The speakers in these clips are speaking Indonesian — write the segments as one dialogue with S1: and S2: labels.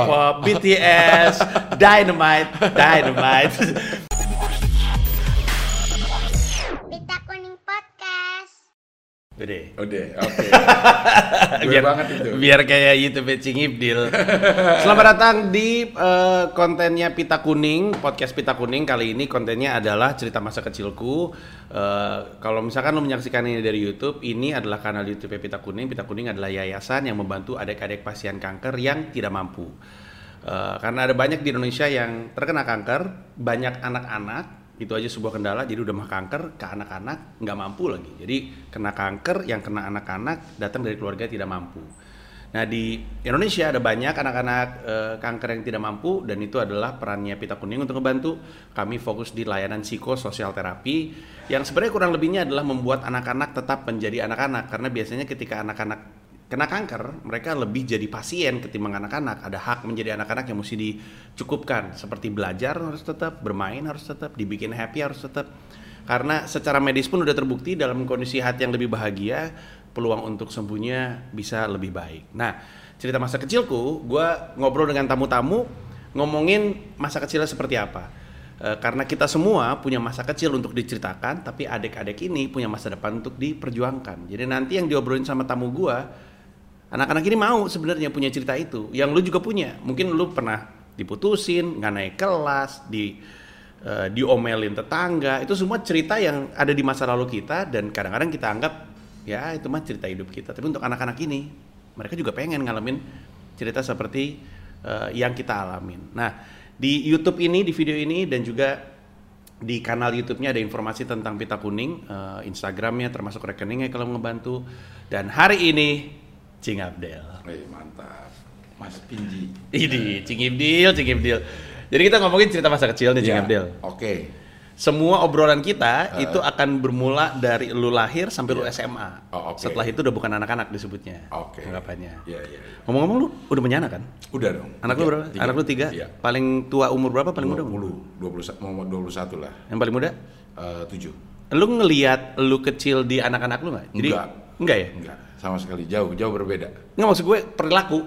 S1: Uh, Pop, BTS, Dynamite, Dynamite. Gede.
S2: Udah, oke. Gue
S1: biar,
S2: banget itu.
S1: biar kayak YouTube Cing Ibdil. Selamat datang di eh, kontennya Pita Kuning, podcast Pita Kuning. Kali ini kontennya adalah cerita masa kecilku. Eh, kalau misalkan lo menyaksikan ini dari YouTube, ini adalah kanal YouTube Pita Kuning. Pita Kuning adalah yayasan yang membantu adik-adik pasien kanker yang tidak mampu. Eh, karena ada banyak di Indonesia yang terkena kanker, banyak anak-anak itu aja sebuah kendala jadi udah mah kanker ke anak-anak nggak mampu lagi. Jadi kena kanker yang kena anak-anak datang dari keluarga tidak mampu. Nah di Indonesia ada banyak anak-anak eh, kanker yang tidak mampu dan itu adalah perannya Pita Kuning untuk membantu kami fokus di layanan psikososial terapi yang sebenarnya kurang lebihnya adalah membuat anak-anak tetap menjadi anak-anak. Karena biasanya ketika anak-anak kena kanker, mereka lebih jadi pasien ketimbang anak-anak. Ada hak menjadi anak-anak yang mesti dicukupkan, seperti belajar harus tetap, bermain harus tetap, dibikin happy harus tetap. Karena secara medis pun udah terbukti dalam kondisi hati yang lebih bahagia, peluang untuk sembuhnya bisa lebih baik. Nah, cerita masa kecilku, gue ngobrol dengan tamu-tamu, ngomongin masa kecilnya seperti apa. Eh, karena kita semua punya masa kecil untuk diceritakan, tapi adik-adik ini punya masa depan untuk diperjuangkan. Jadi nanti yang diobrolin sama tamu gua, anak-anak ini mau sebenarnya punya cerita itu. Yang lu juga punya. Mungkin lu pernah diputusin, nggak naik kelas, di eh, diomelin tetangga. Itu semua cerita yang ada di masa lalu kita dan kadang-kadang kita anggap ya itu mah cerita hidup kita. Tapi untuk anak-anak ini, mereka juga pengen ngalamin cerita seperti eh, yang kita alamin. Nah, di YouTube ini, di video ini dan juga di kanal YouTube-nya ada informasi tentang pita kuning, eh, Instagramnya termasuk rekeningnya kalau ngebantu. Dan hari ini Cing Abdel.
S2: Wih, mantap. Mas Pinji.
S1: Ini Cing Ibdil, Cing Ibdil. Jadi kita ngomongin cerita masa kecil nih Cing
S2: Ya,
S1: Abdil.
S2: Oke.
S1: Semua obrolan kita itu akan bermula dari lu lahir sampai lu SMA.
S2: Oh, oke.
S1: Setelah itu udah bukan anak-anak disebutnya.
S2: Oke.
S1: Anggapannya.
S2: Iya, iya. iya.
S1: Ngomong-ngomong lu udah punya anak kan?
S2: Udah dong.
S1: Anak lu
S2: Tiga.
S1: berapa? Anak lu tiga?
S2: Iya.
S1: Paling tua umur berapa? Paling muda?
S2: 20, 20, mau 21 lah.
S1: Yang paling muda?
S2: Eh, 7.
S1: Lu ngelihat lu kecil di anak-anak lu nggak? Jadi
S2: Enggak.
S1: enggak ya?
S2: Enggak, sama sekali jauh, jauh berbeda.
S1: Enggak maksud gue perilaku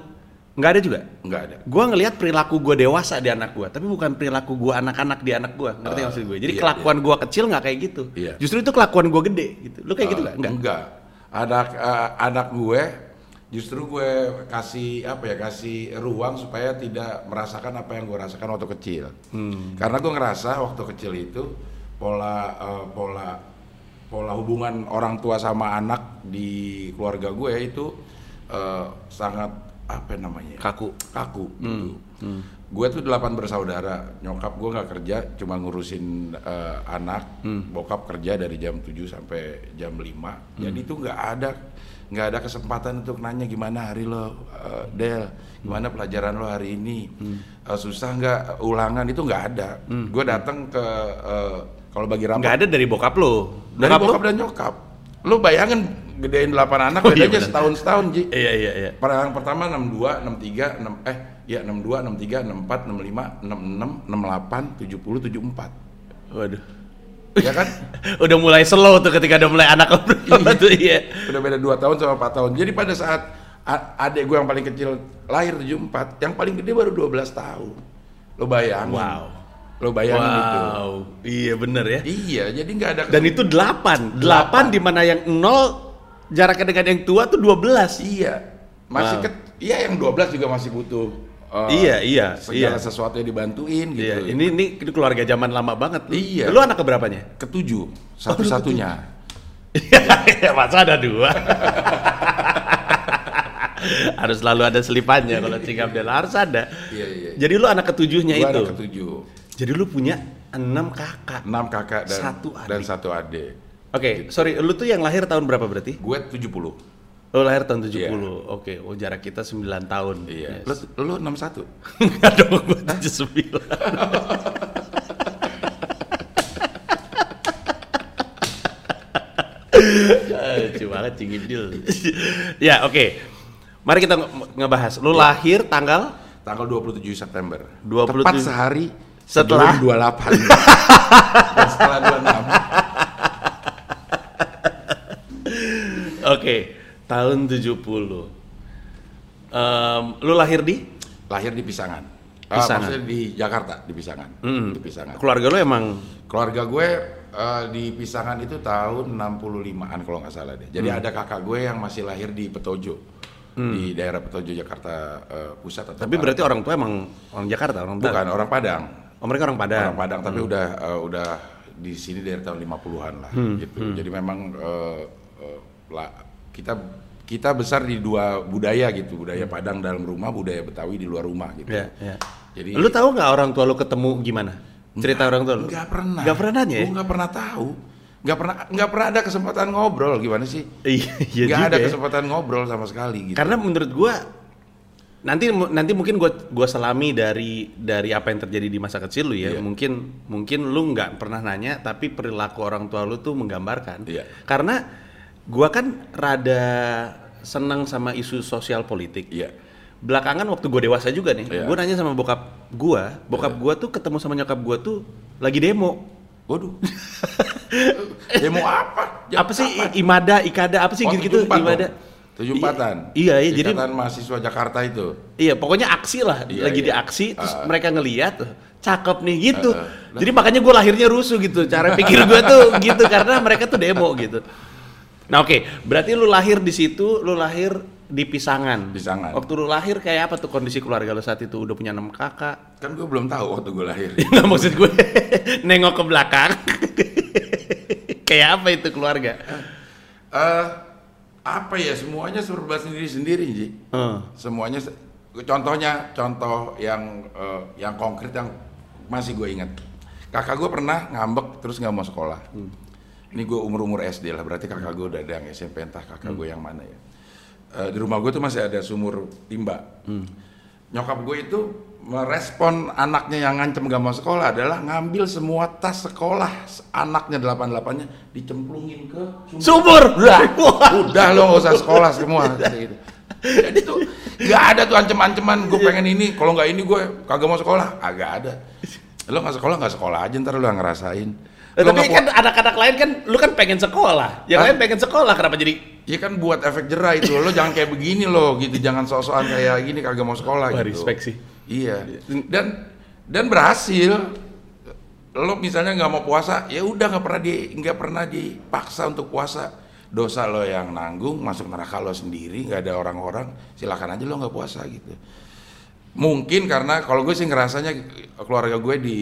S1: nggak ada juga.
S2: Enggak ada.
S1: Gue ngelihat perilaku gue dewasa di anak gue, tapi bukan perilaku gue anak-anak di anak gue. Ngerti
S2: Ah,
S1: maksud gue? Jadi
S2: iya,
S1: kelakuan gue kecil nggak kayak gitu.
S2: Iya.
S1: Justru itu kelakuan gue gede gitu. Lu kayak gitu
S2: Eh,
S1: nggak? Enggak.
S2: Enggak. Anak eh, anak gue justru gue kasih apa ya kasih ruang supaya tidak merasakan apa yang gue rasakan waktu kecil.
S1: Hmm.
S2: Karena gue ngerasa waktu kecil itu pola eh, pola pola hubungan orang tua sama anak di keluarga gue itu eh, sangat apa namanya?
S1: Kaku.
S2: kaku
S1: Hmm.
S2: gitu. Gue tuh delapan bersaudara, nyokap gue nggak kerja, cuma ngurusin eh, anak,
S1: Hmm.
S2: bokap kerja dari jam 7 sampai jam 5
S1: Hmm.
S2: Jadi tuh nggak ada nggak ada kesempatan untuk nanya gimana hari lo, eh, Del, gimana pelajaran lo hari ini,
S1: Hmm.
S2: Eh, susah nggak ulangan itu nggak ada. Gue datang ke eh, kalau bagi rapat
S1: Nggak ada dari bokap lu.
S2: dari
S1: Bokap
S2: bokap dan nyokap. Lo bayangin gedein 8 anak,
S1: Oh, iya
S2: bedanya
S1: benar.
S2: setahun setahun Ji.
S1: Iya iya iya.
S2: Pada yang pertama 62, 63, 6 eh ya 62, 63, 64, 65, 66, 68, 70, 74.
S1: Waduh.
S2: Ya kan?
S1: udah mulai slow tuh ketika udah mulai anak berapa tuh iya.
S2: Udah beda 2 tahun sama 4 tahun. Jadi pada saat adik gue yang paling kecil lahir 74, yang paling gede baru 12 tahun. Lo bayangin.
S1: Wow.
S2: Lo bayangin gitu.
S1: Wow. Iya bener ya.
S2: Iya, jadi nggak ada
S1: Dan itu 8. 8 di mana yang 0 jaraknya dengan yang tua tuh 12.
S2: Iya. Masih
S1: Wow.
S2: ke iya yang 12 juga masih butuh eh,
S1: Iya, iya,
S2: segala
S1: iya.
S2: sesuatu yang dibantuin gitu.
S1: Iya, ini ini ini keluarga zaman lama banget. Lu.
S2: Iya.
S1: Lu anak keberapanya?
S2: ketujuh satu-satunya.
S1: Iya, masa ada dua. harus selalu ada selipannya kalau Cing Abdel harus ada.
S2: Iya, iya.
S1: Jadi lu anak ketujuhnya
S2: Gua
S1: itu.
S2: anak ketujuh.
S1: Jadi lu punya enam kakak.
S2: Enam kakak dan
S1: Satu adik.
S2: dan satu adik.
S1: Oke, sorry, lu tuh yang lahir tahun berapa berarti?
S2: Gue 70.
S1: Lu lahir tahun 70.
S2: Iya.
S1: Oke, oh jarak kita 9 tahun.
S2: Iya.
S1: Yes.
S2: Lu lu 61.
S1: Enggak dong, gua 79. Lucu banget Cing Ibdil. ya, oke. Mari kita nge- ngebahas. Lu lahir tanggal
S2: Tanggal 27 September.
S1: 27.
S2: Tepat sehari
S1: Setelah?
S2: sebelum 28. dan setelah 26.
S1: Oke, tahun 70. Em, lu lahir di?
S2: lahir di Pisangan. Ah,
S1: Pisangan.
S2: maksudnya di Jakarta, di Pisangan.
S1: Hmm.
S2: Di Pisangan.
S1: Keluarga lu emang
S2: Keluarga gue eh, di Pisangan itu tahun 65-an kalau nggak salah deh. Jadi ada kakak gue yang masih lahir di Petojo. Di daerah Petojo Jakarta eh, Pusat atau
S1: tapi
S2: Barat.
S1: berarti orang tua emang orang Jakarta, orang
S2: bukan
S1: Padang.
S2: orang Padang.
S1: Oh, mereka orang Padang.
S2: Orang Padang tapi udah eh, udah di sini dari tahun 50-an lah
S1: Hmm,
S2: gitu. Jadi memang eh, eh, lah, kita kita besar di dua budaya gitu, budaya Padang dalam rumah, budaya Betawi di luar rumah gitu.
S1: Iya, iya.
S2: Jadi
S1: Lu tahu nggak orang tua lu ketemu gimana? Cerita orang tua lu?
S2: Nggak pernah.
S1: Nggak pernah nanya ya?
S2: Gue nggak pernah tahu. Nggak pernah nggak pernah ada kesempatan ngobrol gimana sih?
S1: Iya, iya
S2: nggak
S1: juga
S2: ada
S1: ya.
S2: kesempatan ngobrol sama sekali gitu.
S1: Karena menurut gua nanti nanti mungkin gua gua selami dari dari apa yang terjadi di masa kecil lu ya.
S2: Iya.
S1: Mungkin mungkin lu nggak pernah nanya tapi perilaku orang tua lu tuh menggambarkan.
S2: Iya.
S1: Karena gua kan rada senang sama isu sosial politik.
S2: Iya.
S1: Belakangan waktu gue dewasa juga nih,
S2: Iya.
S1: gue nanya sama bokap gua, bokap gua tuh ketemu sama nyokap gua tuh lagi demo.
S2: Waduh. Demo apa? Jam
S1: apa sih
S2: kapan?
S1: imada, ikada, apa sih gitu-gitu
S2: 74
S1: imada?
S2: dong. Tujuh empatan.
S1: Iya, iya, jadi
S2: mahasiswa Jakarta itu.
S1: Iya, pokoknya aksi lah,
S2: Iya,
S1: lagi
S2: iya.
S1: di aksi, terus
S2: Ah.
S1: mereka ngeliat, cakep nih gitu.
S2: Ah, ah.
S1: Jadi makanya gue lahirnya rusuh gitu, cara pikir gue tuh gitu karena mereka tuh demo gitu. Nah oke, berarti lu lahir di situ, lu lahir di Pisangan.
S2: Pisangan.
S1: Waktu lu lahir kayak apa tuh kondisi keluarga lu saat itu? Udah punya enam kakak?
S2: Kan gue belum tahu waktu gue lahir.
S1: Nggak maksud gue, nengok ke belakang. kayak apa itu keluarga?
S2: Eh, apa ya semuanya serba sendiri-sendiri Ji.
S1: Eh,
S2: Semuanya se- contohnya contoh yang eh, yang konkret yang masih gue ingat. Kakak gue pernah ngambek terus nggak mau sekolah. Ini gue umur-umur SD lah, berarti kakak gue udah ada yang SMP entah kakak gue yang mana ya. Eh, di rumah gue tuh masih ada sumur timba. Nyokap gue itu merespon anaknya yang ngancem gak mau sekolah adalah ngambil semua tas sekolah anaknya delapan delapannya dicemplungin ke
S1: Subur!
S2: Udah, udah lo nggak usah sekolah semua. gitu. Jadi tuh nggak ada tuh ancem-anceman gue pengen ini, kalau nggak ini gue kagak mau sekolah, agak ada. Lo nggak sekolah nggak sekolah aja ntar lo yang ngerasain.
S1: Eh, tapi kan anak-anak lain kan, lu kan pengen sekolah. Yang
S2: Hah?
S1: lain pengen sekolah, kenapa jadi
S2: Ya kan buat efek jerah itu, lo jangan kayak begini lo gitu, jangan sok-sokan kayak gini kagak mau sekolah
S1: Wah,
S2: gitu.
S1: respect sih.
S2: Iya. Dan dan berhasil. Lo misalnya nggak mau puasa, ya udah nggak pernah di nggak pernah dipaksa untuk puasa. Dosa lo yang nanggung, masuk neraka lo sendiri, nggak ada orang-orang, silakan aja lo nggak puasa gitu. Mungkin karena kalau gue sih ngerasanya keluarga gue di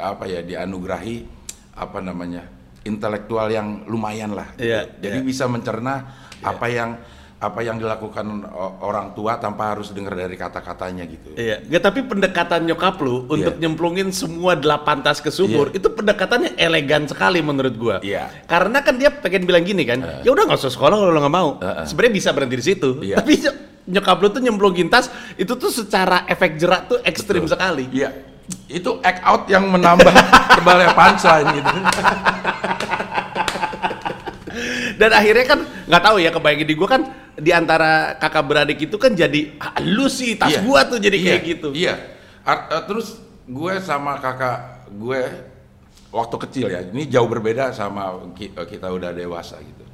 S2: apa ya dianugerahi apa namanya intelektual yang lumayan lah. gitu.
S1: Iya,
S2: Jadi
S1: iya.
S2: bisa mencerna apa yang apa yang dilakukan orang tua tanpa harus dengar dari kata-katanya gitu.
S1: Iya, nggak tapi pendekatan nyokap lu untuk
S2: Iya.
S1: nyemplungin semua delapan tas ke subur itu pendekatannya elegan sekali menurut gua.
S2: Iya.
S1: Karena kan dia pengen bilang gini kan, ya udah nggak usah sekolah kalau lo nggak mau.
S2: Heeh.
S1: Sebenarnya bisa berhenti di situ.
S2: Iya.
S1: Tapi ny- nyokap lu tuh nyemplungin tas itu tuh secara efek jerak tuh ekstrim
S2: Betul.
S1: sekali.
S2: Iya. Itu act out yang menambah tebalnya punchline gitu.
S1: Dan akhirnya kan nggak tahu ya kebayangin di gua kan di antara kakak beradik itu kan jadi "Ah, lu sih tas
S2: Iya.
S1: gua tuh jadi
S2: Iya,
S1: kayak gitu.
S2: Iya. Ar- eh, terus gue sama kakak gue waktu kecil ya, ini jauh berbeda sama ki- eh, kita udah dewasa gitu.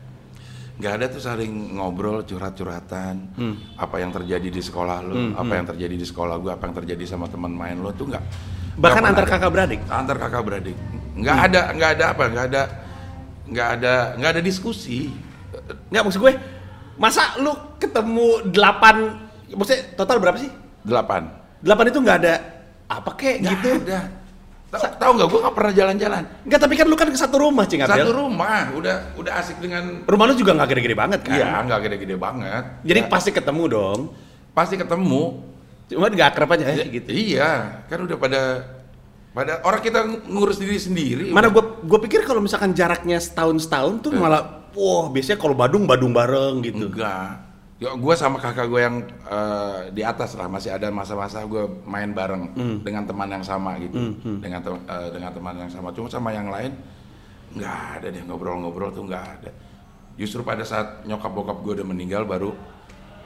S2: Nggak ada tuh saling ngobrol curhat-curhatan
S1: Hmm.
S2: apa yang terjadi di sekolah lo, apa yang terjadi di sekolah gue, apa yang terjadi sama teman main lo tuh nggak.
S1: Bahkan antar
S2: ada.
S1: kakak beradik.
S2: Antar kakak beradik. Nggak ada, nggak ada apa, nggak ada, nggak ada, nggak ada diskusi.
S1: Nggak maksud gue, masa lu ketemu delapan, maksudnya total berapa sih?
S2: Delapan.
S1: Delapan itu nggak ada apa kek
S2: Nggak
S1: gitu?
S2: ada. Ta- Tahu nggak? Gue nggak pernah jalan-jalan.
S1: Nggak, tapi kan lu kan ke satu rumah, Cing
S2: Satu
S1: Abdel.
S2: rumah, udah udah asik dengan
S1: Rumah lu juga nggak gede-gede banget kan?
S2: Iya, nggak gede-gede banget.
S1: Jadi
S2: Ya,
S1: pasti ketemu dong.
S2: pasti ketemu.
S1: Cuma nggak akrab aja eh, gitu.
S2: Iya, kan udah pada pada orang kita ngurus diri sendiri.
S1: Mana gue gue pikir kalau misalkan jaraknya setahun setahun tuh malah wah biasanya kalau Badung Badung bareng gitu.
S2: enggak. Ya, gue sama kakak gue yang eh, di atas lah masih ada masa-masa gue main bareng
S1: Hmm.
S2: dengan teman yang sama gitu, dengan tem- eh, dengan teman yang sama. Cuma sama yang lain nggak ada deh ngobrol-ngobrol tuh nggak ada. Justru pada saat nyokap bokap gue udah meninggal baru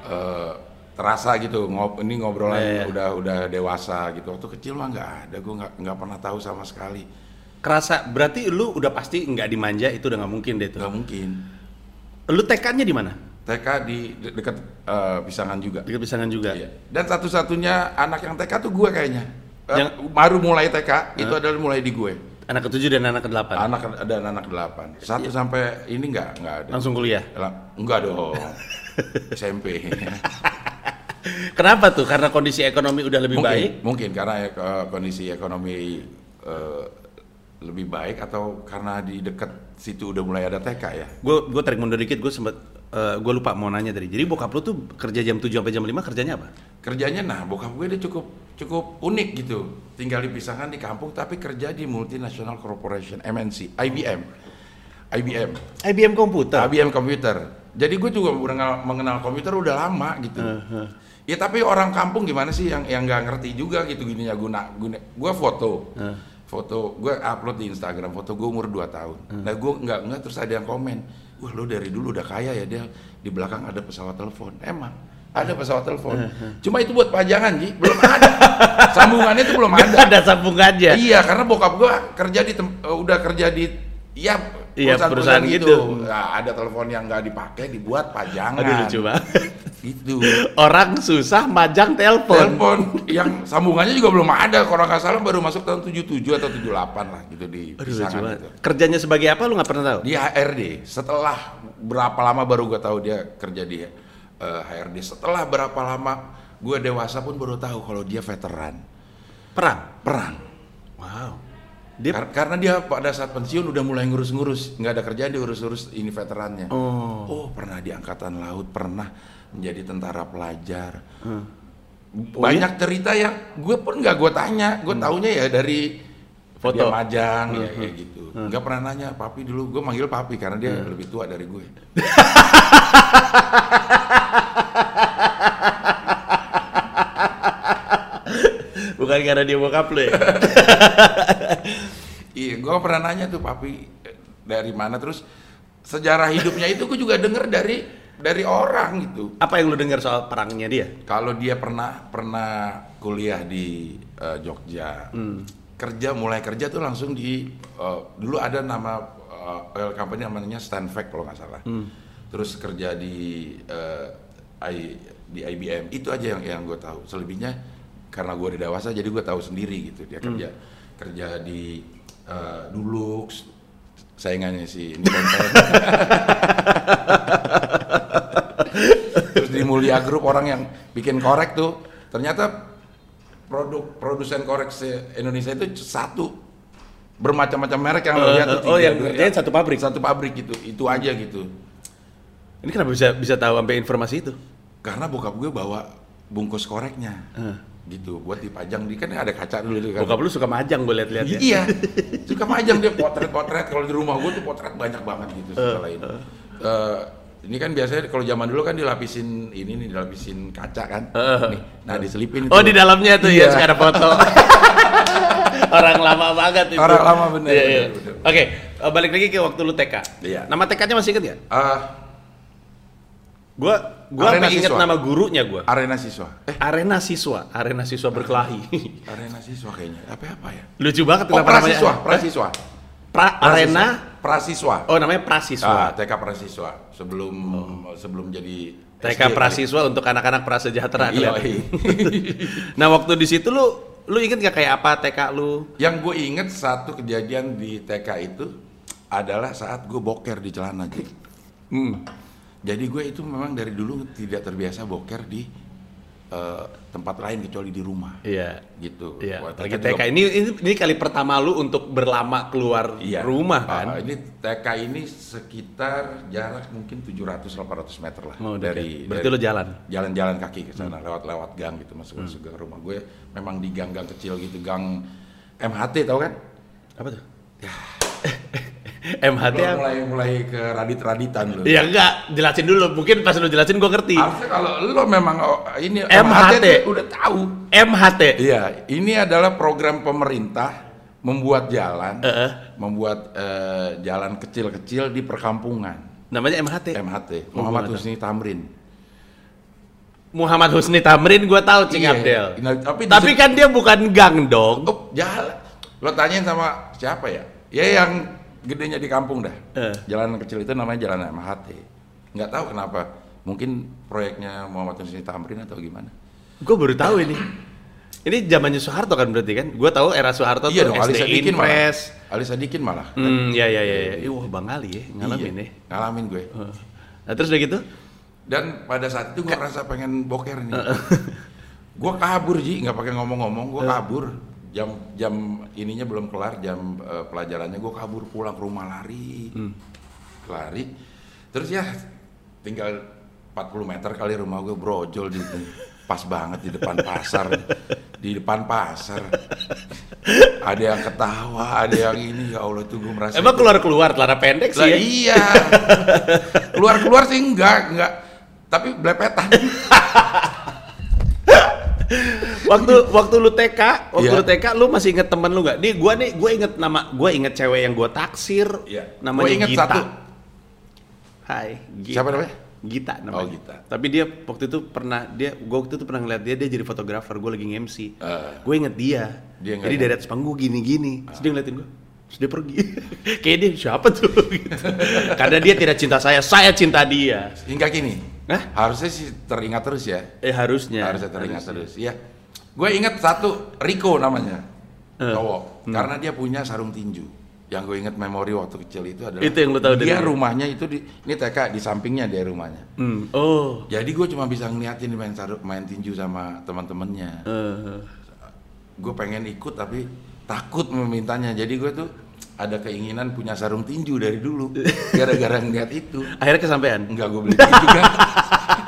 S2: eh, terasa gitu ngob ini ngobrolan
S1: Iya, iya.
S2: udah udah dewasa gitu. Waktu kecil mah nggak ada, gue nggak nggak pernah tahu sama sekali.
S1: Kerasa berarti lu udah pasti nggak dimanja itu udah nggak mungkin deh tuh.
S2: Nggak mungkin.
S1: Lu TK-nya di mana?
S2: TK di de- dekat eh, Pisangan juga.
S1: Dekat pisangan juga.
S2: Iya. Dan satu-satunya anak yang TK tuh gue kayaknya. Eh,
S1: Yang-
S2: baru mulai TK itu adalah mulai di gue.
S1: Anak ketujuh dan anak kedelapan.
S2: Anak ada anak delapan. Satu sampai ini nggak nggak ada.
S1: Langsung kuliah.
S2: Lah, enggak dong. SMP.
S1: Kenapa tuh? Karena kondisi ekonomi udah lebih
S2: mungkin,
S1: baik.
S2: Mungkin karena eh, kondisi ekonomi eh, lebih baik atau karena di dekat situ udah mulai ada TK ya.
S1: Gue gue tarik mundur dikit, gue sempet gue lupa mau nanya tadi. Jadi bokap lu tuh kerja jam 7 sampai jam 5 kerjanya apa?
S2: Kerjanya nah bokap gue dia cukup cukup unik gitu. Tinggal di Pisangan di kampung tapi kerja di multinational corporation MNC, IBM. IBM.
S1: IBM komputer.
S2: IBM komputer. Jadi gue juga mengenal, mengenal komputer udah lama gitu. Ya tapi orang kampung gimana sih yang yang nggak ngerti juga gitu gininya guna guna. Gue foto, foto gue upload di Instagram foto gue umur 2 tahun. Nah gue nggak nggak terus ada yang komen, wah lo dari dulu udah kaya ya dia di belakang ada pesawat telepon. Emang ada pesawat telepon. Cuma itu buat pajangan Ji, belum ada. Sambungannya itu belum ada.
S1: ada sambungannya.
S2: Iya, karena bokap gua kerja di eh, udah kerja di ya
S1: Iya, perusahaan gitu.
S2: Nah, ada telepon yang nggak dipakai dibuat pajangan.
S1: Aduh lucu banget.
S2: Gitu.
S1: Orang susah majang telepon.
S2: Telepon yang sambungannya juga belum ada. Kalau nggak salah baru masuk tahun 77 atau 78 lah gitu di
S1: Aduh lucu
S2: gitu.
S1: Kerjanya sebagai apa lu nggak pernah tahu?
S2: Di HRD. Setelah berapa lama baru gua tahu dia kerja di eh, HRD. Setelah berapa lama gua dewasa pun baru tahu kalau dia veteran
S1: Perang.
S2: perang.
S1: Wow. Dia
S2: Kar- karena dia pada saat pensiun udah mulai ngurus-ngurus, nggak ada kerjaan dia urus-urus ini veterannya.
S1: Oh.
S2: Oh, pernah di angkatan laut, pernah menjadi tentara pelajar.
S1: Oh,
S2: Banyak cerita yang gue pun nggak gue tanya, gue taunya ya dari
S1: Foto.
S2: dia majang ya kayak gitu. Nggak pernah nanya, papi dulu gue manggil papi karena dia lebih tua dari gue.
S1: Bukan karena dia bokap lu ya?
S2: Iya, gue pernah nanya tuh papi dari mana terus sejarah hidupnya itu gue juga denger dari dari orang gitu.
S1: Apa yang lu dengar soal perangnya dia?
S2: Kalau dia pernah pernah kuliah di eh, Jogja, kerja mulai kerja tuh langsung di eh, dulu ada nama eh, oil company namanya Stanvac kalau nggak salah. Terus kerja di eh, I- di IBM itu aja yang yang gue tahu. Selebihnya karena gue udah dewasa jadi gue tahu sendiri gitu dia kerja kerja di eh, Dulux saingannya si Independent. Terus di Mulia Group orang yang bikin korek tuh ternyata produk produsen korek Indonesia itu satu bermacam-macam merek yang
S1: Eh,
S2: lihat tuh
S1: oh, yang
S2: dua,
S1: ngerjain satu pabrik?
S2: satu pabrik gitu itu aja gitu
S1: Ini kenapa bisa bisa tahu sampai informasi itu?
S2: karena bokap gue bawa bungkus koreknya gitu buat dipajang di kan ada kaca dulu itu kan
S1: Bokap lu suka majang gue liat-liat ya.
S2: Iya, suka majang dia potret-potret. Kalau di rumah gue tuh potret banyak banget gitu setelah ini. Eh, ini kan biasanya kalau zaman dulu kan dilapisin ini nih dilapisin kaca kan. Nih, nah diselipin itu.
S1: Oh di dalamnya tuh
S2: Iya.
S1: ya sekarang foto. Orang lama banget itu.
S2: Orang lama, bener,
S1: Iya, iya. Oke, eh, balik lagi ke waktu lu TK.
S2: Iya.
S1: Nama TK-nya masih inget ya?
S2: Eh,
S1: Gua gua
S2: Arena
S1: sampai inget nama gurunya gua.
S2: arena siswa. Eh,
S1: Arena siswa, arena siswa berkelahi.
S2: arena siswa kayaknya. Apa apa ya?
S1: Lucu banget
S2: Oh,
S1: kenapa namanya.
S2: prasiswa,
S1: Eh?
S2: prasiswa.
S1: Pra, arena.
S2: prasiswa.
S1: Oh namanya prasiswa.
S2: Ah, TK prasiswa sebelum sebelum jadi
S1: TK
S2: SD kali.
S1: prasiswa untuk anak-anak prasejahtera.
S2: Iya, iya.
S1: nah waktu di situ lu lu inget gak kayak apa TK lu?
S2: Yang gue inget satu kejadian di TK itu adalah saat gue boker di celana Ji.
S1: Hmm.
S2: Jadi gue itu memang dari dulu tidak terbiasa boker di eh, tempat lain kecuali di rumah.
S1: Iya.
S2: Gitu.
S1: Iya, apalagi TK ini, ini ini kali pertama lu untuk berlama keluar
S2: Iya.
S1: rumah kan?
S2: Ah, ini TK ini sekitar jarak mungkin 700-800 meter lah
S1: Oh,
S2: dari
S1: berarti
S2: dari
S1: lu jalan?
S2: jalan-jalan kaki ke sana lewat-lewat gang gitu masuk masuk ke rumah gue memang di gang-gang kecil gitu gang MHT tau kan?
S1: Apa tuh? MHT apa?
S2: mulai mulai ke radit-raditan lo.
S1: Iya enggak, jelasin dulu. Mungkin pas lu jelasin gua ngerti.
S2: Harusnya kalau lo memang oh, ini
S1: MHT.
S2: tuh udah tahu.
S1: MHT.
S2: Iya, ini adalah program pemerintah membuat jalan,
S1: Heeh.
S2: membuat eh, jalan kecil-kecil di perkampungan.
S1: Namanya MHT.
S2: MHT,
S1: Oh,
S2: Muhammad Husni Tamrin.
S1: Muhammad Husni Tamrin gua tahu Cing
S2: Iya,
S1: Abdel.
S2: nah, tapi
S1: tapi kan dia bukan gang dong.
S2: Oh, jalan. Lo tanyain sama siapa ya? Ya yang gedenya di kampung dah.
S1: Eh.
S2: Jalan kecil itu namanya jalan MHT. Nggak tahu kenapa mungkin proyeknya Muhammad Hussein Tamrin atau gimana.
S1: Gue baru tahu ini. Ini zamannya Soeharto kan berarti kan? Gue tahu era Soeharto
S2: iya
S1: tuh
S2: dong,
S1: SD
S2: Sadikin malah.
S1: Impres.
S2: Ali Sadikin malah.
S1: Hmm, ya ya ya. ya. Ih, Wah, Bang Ali ya, ngalamin
S2: Iya,
S1: ya.
S2: Ngalamin gue.
S1: Heeh. Nah, terus udah gitu?
S2: Dan pada saat itu gue rasa pengen boker nih. gue kabur Ji, nggak pakai ngomong-ngomong, gue kabur. Jam jam ininya belum kelar, jam eh, pelajarannya gue kabur pulang ke rumah lari, lari. Terus ya tinggal 40 meter kali rumah gue brojol di pas banget di depan pasar, di depan pasar. Ada yang ketawa, ada yang ini ya Allah tuh gue merasa
S1: Emang
S2: itu-
S1: keluar-keluar celana pendek sih
S2: lah
S1: ya?
S2: iya. Keluar-keluar sih enggak, enggak. Tapi belepetan.
S1: waktu waktu lu TK, waktu
S2: Iya.
S1: lu TK lu masih inget temen lu nggak? Nih gua nih gua inget nama, gua inget cewek yang gua taksir.
S2: Iya.
S1: Namanya
S2: Gua inget
S1: Gita.
S2: satu.
S1: Hai, Gita.
S2: Siapa namanya?
S1: Gita namanya.
S2: Oh, Gita.
S1: Tapi dia waktu itu pernah dia gua waktu itu pernah ngeliat dia dia jadi fotografer, gua lagi nge-MC.
S2: Eh.
S1: gue inget dia.
S2: Dia
S1: jadi dari atas panggung gini-gini. Terus dia ngeliatin gua. Terus dia pergi. Kayak dia siapa tuh gitu. Karena dia tidak cinta saya, saya cinta dia.
S2: Hingga kini.
S1: Hah?
S2: Harusnya sih teringat terus ya.
S1: Eh harusnya.
S2: Harusnya teringat terus. Iya. Gue inget satu Rico namanya.
S1: Eh.
S2: Cowok. Karena dia punya sarung tinju. Yang gue inget memori waktu kecil itu adalah
S1: Itu yang lu tahu
S2: dia rumahnya itu di ini TK di sampingnya dia rumahnya.
S1: Hmm. Oh.
S2: Jadi gue cuma bisa ngeliatin main sarung, main tinju sama teman-temannya.
S1: Eh.
S2: gue pengen ikut tapi takut memintanya jadi gue tuh ada keinginan punya sarung tinju dari dulu gara-gara ngeliat itu
S1: akhirnya kesampaian.
S2: enggak gue beli kan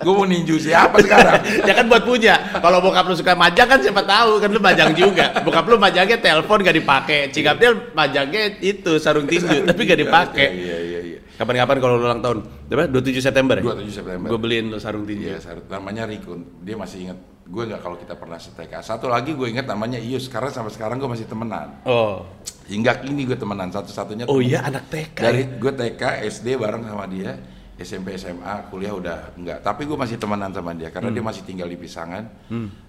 S2: gue mau ninju siapa sekarang
S1: ya kan buat punya. Kalau bokap lu suka majang kan siapa tahu kan lu majang juga. Bokap lu majangnya telepon gak dipakai. Cigapnya majangnya itu sarung tinju tapi gak dipakai.
S2: iya iya iya
S1: Kapan-kapan kalau ulang tahun, berapa? 27 September ya?
S2: 27 September.
S1: Gue beliin lu sarung tinju.
S2: Iya, sarung- namanya Riko. Dia masih inget. Gue nggak kalau kita pernah seteka. Satu lagi gue inget namanya Ius. Karena sampai sekarang gue masih temenan.
S1: Oh.
S2: Hingga kini gue temenan. Satu-satunya.
S1: Oh iya anak TK.
S2: Dari
S1: ya?
S2: gue TK, SD bareng sama dia. SMP, SMA, kuliah udah enggak. Tapi gue masih temenan sama dia. Karena
S1: Hmm.
S2: dia masih tinggal di Pisangan.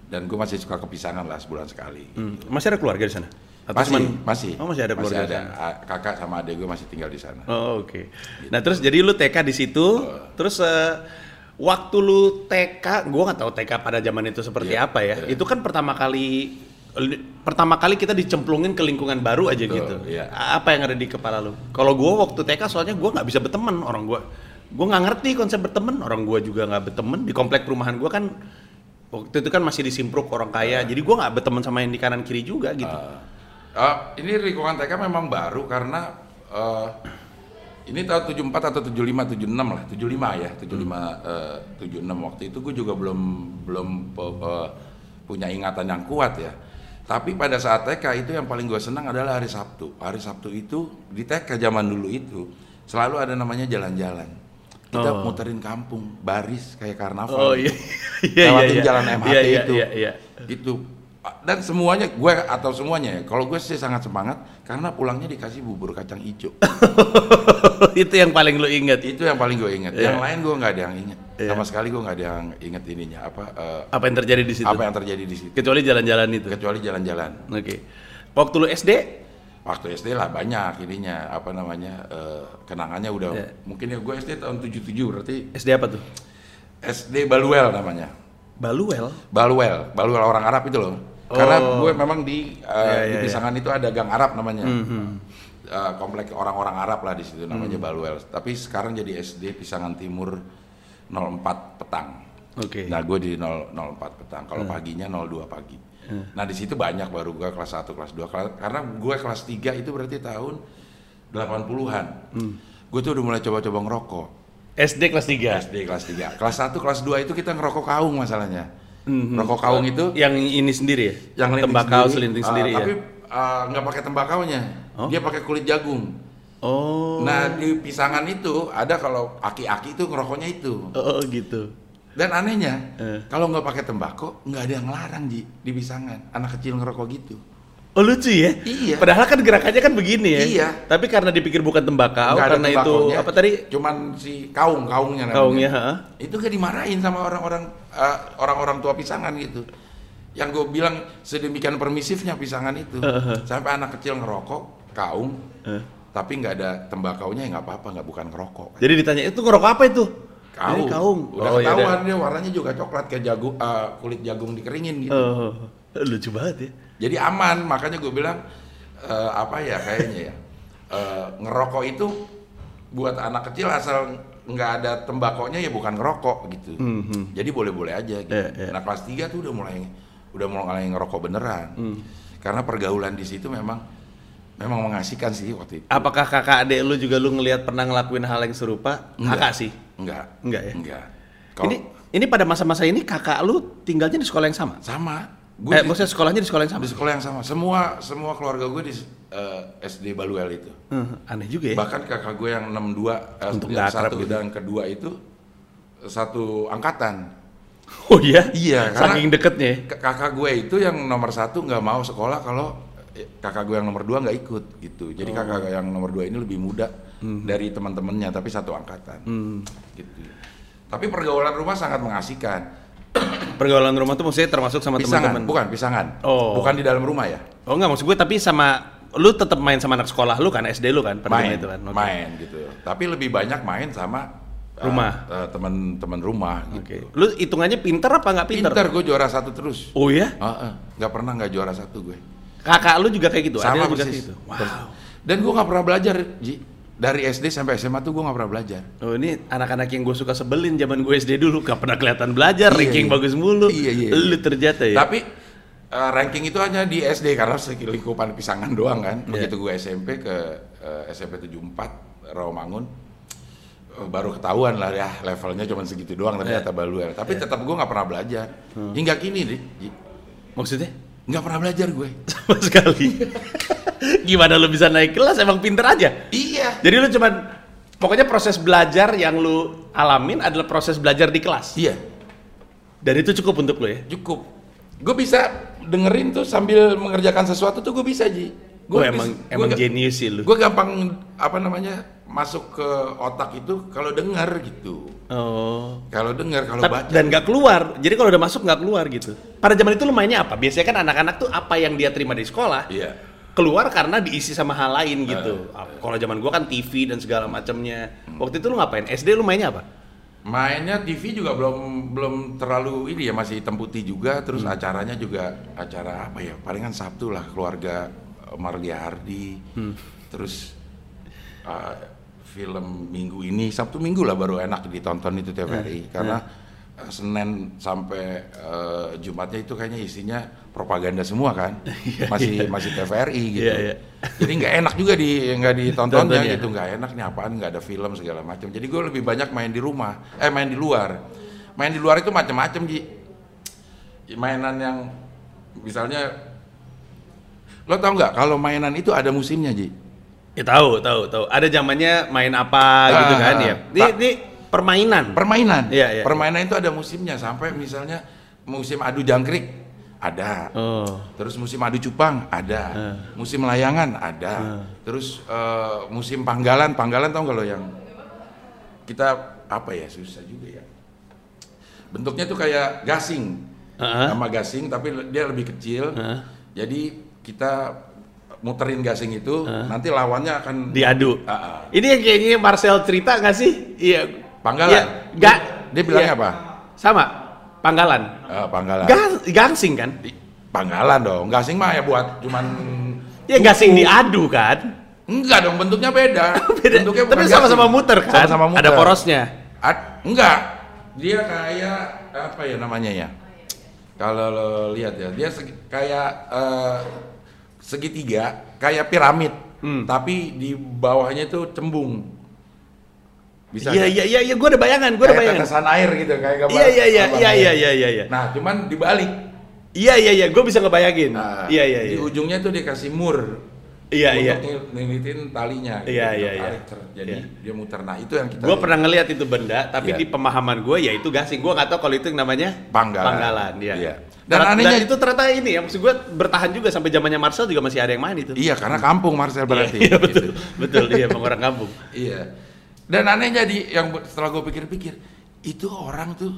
S2: Dan gue masih suka ke Pisangan lah sebulan sekali.
S1: Hmm. Masih ada keluarga di sana? Atau
S2: Masih,
S1: cuman-
S2: masih.
S1: Oh masih ada keluarga.
S2: Masih ada.
S1: sana?
S2: Kakak sama adik gue masih tinggal di sana.
S1: Oh oke. Nah terus jadi lu TK di situ, terus eh, waktu lu TK, gua nggak tahu TK pada zaman itu seperti
S2: Iya,
S1: apa ya.
S2: iya.
S1: Itu kan pertama kali li- pertama kali kita dicemplungin ke lingkungan baru aja
S2: Betul,
S1: gitu.
S2: iya.
S1: Apa yang ada di kepala lu? Kalau gua waktu TK soalnya gua nggak bisa berteman orang gua. Gua nggak ngerti konsep berteman, orang gua juga nggak berteman. Di komplek perumahan gua kan waktu itu kan masih disimpruk orang kaya. Jadi gua nggak berteman sama yang di kanan kiri juga gitu.
S2: Ah, ini lingkungan TK memang baru karena eh, ini tahun 74 atau 75 76 lah. 75 ya 75 eh, 76 waktu itu gue juga belum belum pe- pe- punya ingatan yang kuat ya. Tapi pada saat TK itu yang paling gue senang adalah hari Sabtu. Hari Sabtu itu di TK zaman dulu itu selalu ada namanya jalan-jalan kita
S1: Oh.
S2: muterin kampung baris kayak
S1: Oh
S2: karnaval
S1: iya. Iya,
S2: lewatin
S1: iya.
S2: jalan MHT
S1: Iya, iya,
S2: itu
S1: Iya, iya.
S2: itu dan semuanya gue atau semuanya ya kalau gue sih sangat semangat karena pulangnya dikasih bubur kacang hijau
S1: itu yang paling lu inget.
S2: itu yang paling gue inget
S1: Iya.
S2: yang lain gue nggak ada yang inget
S1: Iya.
S2: sama sekali gue nggak ada yang inget ininya apa eh,
S1: Apa yang terjadi di situ?
S2: apa yang terjadi di situ
S1: Kecuali jalan-jalan itu.
S2: kecuali jalan-jalan
S1: Oke. Waktu lu SD,
S2: waktu SD lah banyak ininya apa namanya eh, kenangannya udah
S1: Iya.
S2: mungkin ya gue SD tahun 77 berarti
S1: SD apa tuh?
S2: SD Baluel namanya
S1: Baluel.
S2: Baluel Baluel orang Arab itu loh
S1: Oh.
S2: karena gue memang di eh,
S1: Iya,
S2: di
S1: iya,
S2: Pisangan itu ada gang Arab namanya
S1: Mhm.
S2: Eh, komplek orang-orang Arab lah di situ namanya
S1: Hmm.
S2: Baluel tapi sekarang jadi SD Pisangan Timur 04 petang
S1: Oke.
S2: Nah, gue di 0, 04 petang. Kalau paginya 02 pagi. Nah, di situ banyak baru gue kelas 1, kelas 2. Kela- Karena gue kelas 3 itu berarti tahun 80-an. Gue tuh udah mulai coba-coba ngerokok.
S1: SD kelas 3.
S2: SD kelas 3. Kelas 1, kelas 2 itu kita ngerokok kaung masalahnya. Rokok kaung itu
S1: Yang ini sendiri ya?
S2: yang
S1: tembakau
S2: sendiri,
S1: selinting
S2: ah,
S1: sendiri ya.
S2: Tapi ah, nggak pakai tembakaunya.
S1: Oh.
S2: Dia pakai kulit jagung.
S1: Oh.
S2: Nah, di pisangan itu ada kalau aki-aki itu ngerokoknya itu.
S1: Oh, gitu.
S2: Dan anehnya,
S1: Eh.
S2: kalau nggak pakai tembakau, nggak ada yang larang Ji, di pisangan. Anak kecil ngerokok gitu.
S1: Oh lucu ya?
S2: Iya.
S1: Padahal kan gerakannya kan begini ya.
S2: Iya.
S1: Tapi karena dipikir bukan tembakau,
S2: Nggak ada
S1: karena itu apa tadi?
S2: Cuman si kaung, kaungnya namanya.
S1: Kaungnya, ha?
S2: Itu gak dimarahin sama orang-orang eh, orang-orang tua pisangan gitu. Yang gue bilang sedemikian permisifnya pisangan itu. Sampai anak kecil ngerokok, kaung,
S1: Eh.
S2: tapi nggak ada tembakaunya ya nggak apa-apa, nggak bukan ngerokok.
S1: Jadi ditanya itu ngerokok apa itu?
S2: Kaung.
S1: Ini kaung.
S2: Udah
S1: Oh, iya,
S2: ketahuan dia warnanya juga coklat kayak jagung eh, kulit jagung dikeringin gitu.
S1: Oh, lucu banget ya.
S2: Jadi aman, makanya gue bilang eh, apa ya kayaknya ya eh, ngerokok itu buat anak kecil asal nggak ada tembakonya ya bukan ngerokok gitu.
S1: Mhm.
S2: Jadi boleh-boleh aja gitu.
S1: Iya, iya.
S2: Nah kelas 3 tuh udah mulai udah mulai ngerokok beneran.
S1: Hmm.
S2: Karena pergaulan di situ memang memang mengasihkan sih waktu itu.
S1: Apakah kakak adik lu juga lu ngelihat pernah ngelakuin hal yang serupa? Kakak sih.
S2: Enggak.
S1: Enggak ya?
S2: Enggak. Kalau
S1: Ini ini pada masa-masa ini kakak lu tinggalnya di sekolah yang sama?
S2: sama.
S1: eh,
S2: di-
S1: maksudnya sekolahnya di sekolah yang sama?
S2: di sekolah yang sama. Semua semua keluarga gue di eh, SD Baluel itu.
S1: Eh, aneh juga ya.
S2: Bahkan kakak gue yang 62 eh,
S1: Untuk
S2: yang satu
S1: gitu.
S2: dan kedua itu satu angkatan.
S1: Oh iya?
S2: Iya,
S1: Saking deketnya ya?
S2: Kakak gue itu yang nomor satu nggak mau sekolah kalau eh, kakak gue yang nomor dua nggak ikut gitu. Jadi
S1: Oh.
S2: kakak yang nomor dua ini lebih muda dari teman-temannya tapi satu angkatan.
S1: Hmm.
S2: Gitu. Tapi pergaulan rumah sangat mengasihkan.
S1: Pergaulan rumah tuh maksudnya termasuk sama teman-teman?
S2: bukan pisangan.
S1: Oh.
S2: Bukan di dalam rumah ya.
S1: Oh enggak, maksud gue tapi sama lu tetap main sama anak sekolah lu kan SD lu kan pada
S2: main,
S1: itu kan. Oke.
S2: main gitu. Tapi lebih banyak main sama uh,
S1: Rumah.
S2: uh, teman-teman rumah
S1: Oke.
S2: gitu.
S1: Lu hitungannya pinter apa nggak pinter?
S2: Pinter, gue juara satu terus.
S1: Oh ya?
S2: Nggak pernah nggak juara satu gue.
S1: Kakak lu juga kayak gitu?
S2: Sama
S1: lu juga
S2: persis.
S1: kayak gitu? Wow.
S2: Dan gue nggak pernah belajar, Ji. Dari SD sampai SMA tuh gue nggak pernah belajar.
S1: Oh ini anak-anak yang gue suka sebelin zaman gue SD dulu gak pernah kelihatan belajar,
S2: Iya,
S1: ranking
S2: iya.
S1: bagus mulu.
S2: Iya, iya,
S1: Lu
S2: iya.
S1: ternyata ya.
S2: Tapi uh, ranking itu hanya di SD karena segi lingkupan pisangan doang kan.
S1: Iya.
S2: Begitu gue SMP ke uh, SMP 74 Rawamangun uh, baru ketahuan lah ya levelnya cuma segitu doang ternyata
S1: Iya.
S2: Baluel. Tapi tetap gue nggak pernah belajar.
S1: Hmm.
S2: Hingga kini nih, Ji,
S1: Maksudnya?
S2: Nggak pernah belajar gue.
S1: Sama sekali. Gimana lu bisa naik kelas? Emang pinter aja.
S2: iya.
S1: Jadi lu cuman pokoknya proses belajar yang lu alamin adalah proses belajar di kelas.
S2: Iya,
S1: Dan itu cukup untuk lu ya.
S2: cukup. Gue bisa dengerin tuh sambil mengerjakan sesuatu tuh gue bisa Ji.
S1: Gue
S2: Gua
S1: emang
S2: bis-
S1: emang
S2: gua
S1: jenius sih lu.
S2: Gue gampang apa namanya masuk ke otak itu kalau dengar gitu.
S1: Oh.
S2: Kalau dengar, kalau baca.
S1: dan nggak keluar. Jadi kalau udah masuk nggak keluar gitu. Pada zaman itu lu mainnya apa? Biasanya kan anak-anak tuh apa yang dia terima di sekolah
S2: Iya.
S1: keluar karena diisi sama hal lain gitu. Kalau zaman gua kan TV dan segala macamnya. Waktu itu lu ngapain? SD lu mainnya apa?
S2: Mainnya TV juga belum belum terlalu ini ya masih hitam putih juga. Terus
S1: Hmm.
S2: acaranya juga acara apa ya? Palingan Sabtu lah keluarga Marlia Hardi.
S1: Hmm.
S2: Terus eh, film Minggu ini Sabtu Minggu lah baru enak ditonton itu
S1: Hmm.
S2: TVRI karena eh, Senin sampai eh, Jumatnya itu kayaknya isinya propaganda semua kan. masih masih TVRI gitu.
S1: Iya, iya.
S2: Jadi nggak enak juga di nggak ditontonnya
S1: Tontonnya.
S2: gitu nggak enak nih apaan nggak ada film segala macam jadi gue lebih banyak main di rumah eh main di luar main di luar itu macam-macam ji mainan yang misalnya lo tau nggak kalau mainan itu ada musimnya ji
S1: Ya tahu, tahu, tahu. Ada zamannya main apa gitu
S2: Ah,
S1: kan
S2: ah,
S1: ya. Ini,
S2: Pak.
S1: ini permainan.
S2: permainan
S1: Iya, iya.
S2: permainan itu ada musimnya sampai misalnya musim adu jangkrik ada
S1: Oh.
S2: terus musim adu cupang ada
S1: Ah.
S2: musim layangan ada terus eh, musim panggalan panggalan tau nggak lo yang kita apa ya susah juga ya bentuknya tuh kayak gasing
S1: Heeh.
S2: sama gasing tapi dia lebih kecil
S1: Heeh.
S2: jadi kita muterin gasing itu nanti lawannya akan
S1: Diadu.
S2: Ah, ah.
S1: Ini yang kayaknya Marcel cerita nggak sih? Iya.
S2: Panggalan.
S1: Iya, Nggak.
S2: Dia bilangnya
S1: Iya.
S2: apa?
S1: Sama. Panggalan.
S2: Ah, panggalan
S1: Ga- gangsing kan?
S2: Panggalan dong gasing mah ya buat cuman
S1: Ya gasing diadu kan?
S2: enggak dong bentuknya beda,
S1: Beda.
S2: bentuknya
S1: Tapi sama-sama
S2: gasing.
S1: muter kan?
S2: sama-sama muter
S1: Ada porosnya.
S2: Ad- enggak dia kayak apa ya namanya ya kalau lihat ya dia kayak eh, segitiga kayak piramid
S1: Hmm.
S2: tapi di bawahnya itu cembung bisa
S1: Iya iya iya iya gue ada bayangan, gue ada
S2: kayak
S1: bayangan.
S2: tetesan air gitu kayak gambar
S1: Iya iya iya iya iya iya iya iya.
S2: nah cuman dibalik
S1: Iya iya iya, gue bisa ngebayangin.
S2: Nah,
S1: Iya iya
S2: di
S1: iya.
S2: ujungnya tuh dikasih mur
S1: Iya iya.
S2: untuk nilitin talinya
S1: Iya, iya, iya.
S2: ter- jadi
S1: Iya.
S2: dia muter nah itu yang kita
S1: Gue pernah ngeliat itu benda, tapi
S2: Iya.
S1: di pemahaman gue ya itu gasing. Gue nggak tahu kalau itu yang namanya
S2: Panggalan.
S1: Panggalan, iya.
S2: Iya.
S1: Dan,
S2: Dan anehnya-
S1: itu ternyata ini ya, maksud gue bertahan juga sampai zamannya Marcel juga masih ada yang main itu.
S2: iya karena kampung Marcel berarti
S1: Iya betul,
S2: gitu.
S1: betul iya emang orang kampung.
S2: Iya. Dan anehnya di yang setelah gue pikir-pikir, itu orang tuh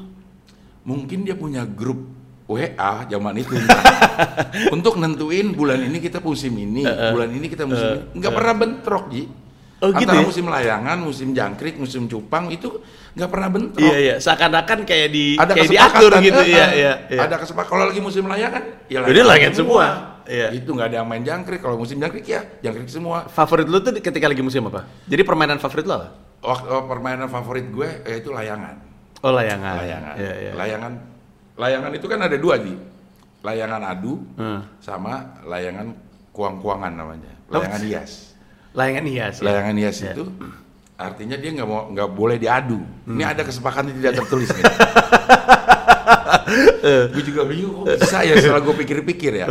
S2: mungkin dia punya grup WA zaman itu untuk nentuin bulan ini kita musim ini, bulan ini kita musim ini. Nggak pernah bentrok, Ji.
S1: Oh, gitu
S2: Antara
S1: ya?
S2: musim layangan, musim jangkrik, musim cupang itu nggak pernah bentrok.
S1: Iya iya, seakan-akan kayak di
S2: Ada
S1: kayak diatur gitu.
S2: eh,
S1: Iya iya iya.
S2: Ada kesepakatan. Kalau lagi musim layangan, ya
S1: Jadi layangan semua. Iya.
S2: Itu nggak ada yang main jangkrik. Kalau musim jangkrik ya jangkrik semua.
S1: Favorit lu tuh ketika lagi musim apa? Jadi permainan favorit lo apa?
S2: Waktu oh, permainan favorit gue yaitu layangan.
S1: Oh layangan.
S2: Layangan.
S1: Iya iya.
S2: Layangan. Layangan itu kan ada dua di. Layangan adu
S1: Hmm.
S2: sama layangan kuang-kuangan namanya.
S1: Oh.
S2: Layangan hias.
S1: Layangan hias. ya?
S2: Layangan hias
S1: Iya.
S2: itu artinya dia nggak mau nggak boleh diadu.
S1: Hmm.
S2: Ini ada kesepakatan tidak tertulis nih. gue juga bingung kok bisa ya setelah gue pikir-pikir ya.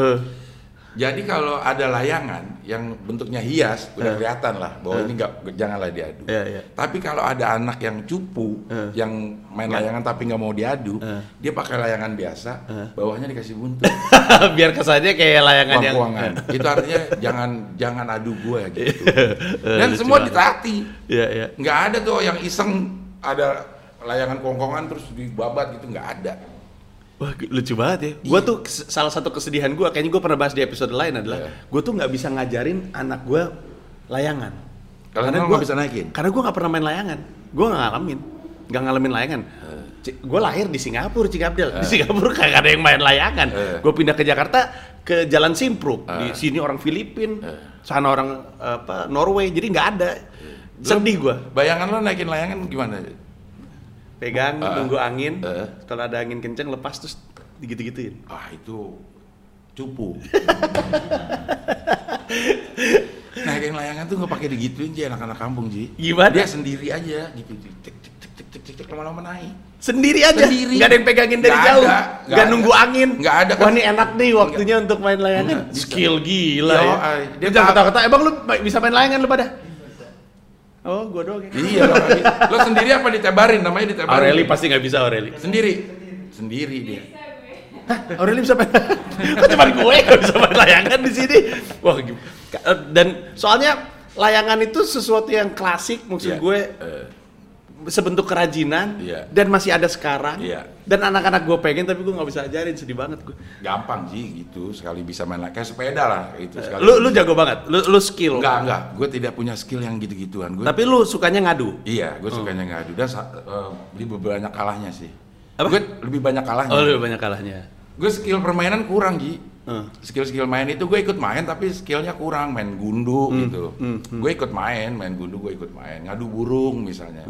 S2: Jadi kalau ada layangan yang bentuknya hias, udah
S1: Eh.
S2: kelihatan lah bahwa ini nggak janganlah diadu.
S1: Iya iya.
S2: Tapi kalau ada anak yang cupu,
S1: Eh.
S2: yang main layangan tapi nggak mau diadu,
S1: Eh.
S2: dia pakai layangan biasa,
S1: Eh.
S2: bawahnya dikasih buntut,
S1: Biar kesannya kayak layangan yang
S2: kuang-kuangan. Itu artinya jangan jangan adu gue gitu.
S1: Eh,
S2: Dan
S1: lucu
S2: semua ditaati.
S1: Iya iya.
S2: Nggak ada tuh yang iseng ada layangan kuang-kuangan terus dibabat gitu nggak ada.
S1: Wah lucu banget ya. Gue tuh kes- salah satu kesedihan gue, kayaknya gue pernah bahas di episode lain adalah,
S2: Iya.
S1: gue tuh nggak bisa ngajarin anak gue layangan.
S2: Karena
S1: gua-
S2: nggak bisa naikin?
S1: Karena gue nggak pernah main layangan. Gue nggak ngalamin, nggak ngalamin layangan. Gue lahir di Singapura, Cikabdel. Di Singapura kagak ada yang main layangan.
S2: Eh.
S1: Gue pindah ke Jakarta ke Jalan Simpruk. Di
S2: Eh.
S1: sini orang Filipin, sana orang apa Norway. Jadi nggak ada. Sedih gue.
S2: Bayangan lo naikin layangan gimana?
S1: Pegang,
S2: Eh.
S1: nunggu angin.
S2: Eh.
S1: Kalau ada angin kenceng lepas terus digitu-gituin.
S2: Ah itu cupu. naikin layangan tuh nggak pakai digituin sih anak-anak kampung sih.
S1: Gimana?
S2: Dia sendiri aja gitu. Cek cek cek cek cek cek, cek lama-lama naik.
S1: Sendiri aja,
S2: Sendiri.
S1: nggak ada yang pegangin dari
S2: Nggak
S1: jauh,
S2: ada,
S1: nggak
S2: nggak ada.
S1: nunggu angin.
S2: Nggak ada,
S1: Wah
S2: kan?
S1: ini enak nih waktunya untuk main layangan.
S2: Nggak.
S1: Skill gila
S2: Yo,
S1: ya.
S2: ay.
S1: Dia kata-kata, emang lu bisa main layangan lu pada? Oh, gua doang ya.
S2: Iya lo, lo sendiri apa ditebarin namanya ditebarin?
S1: Aureli pasti nggak bisa Aureli.
S2: Sendiri. Sendiri dia.
S1: Aureli bisa main. Kok cuma gue yang bisa main layangan di sini? Wah, dan soalnya layangan itu sesuatu yang klasik maksud
S2: Iya.
S1: gue
S2: Eh,
S1: sebentuk kerajinan
S2: Iya.
S1: dan masih ada sekarang.
S2: Iya.
S1: Dan anak-anak gue pengen tapi gue nggak bisa ajarin, sedih banget gue.
S2: gampang sih gitu sekali bisa main kayak sepeda lah itu sekali.
S1: Lu lu jago banget, lu lu skill.
S2: Enggak, enggak. Gue tidak punya skill yang gitu-gituan. Gue
S1: Tapi lu sukanya ngadu.
S2: Iya, gue sukanya ngadu dan eh, lebih banyak kalahnya sih. Gue lebih banyak kalahnya.
S1: Oh, lebih banyak kalahnya.
S2: Gue skill permainan kurang Ji.
S1: Hmm.
S2: Skill-skill main itu gue ikut main tapi skillnya kurang main gundu gitu. Gue ikut main, main gundu gue ikut main. Ngadu burung misalnya.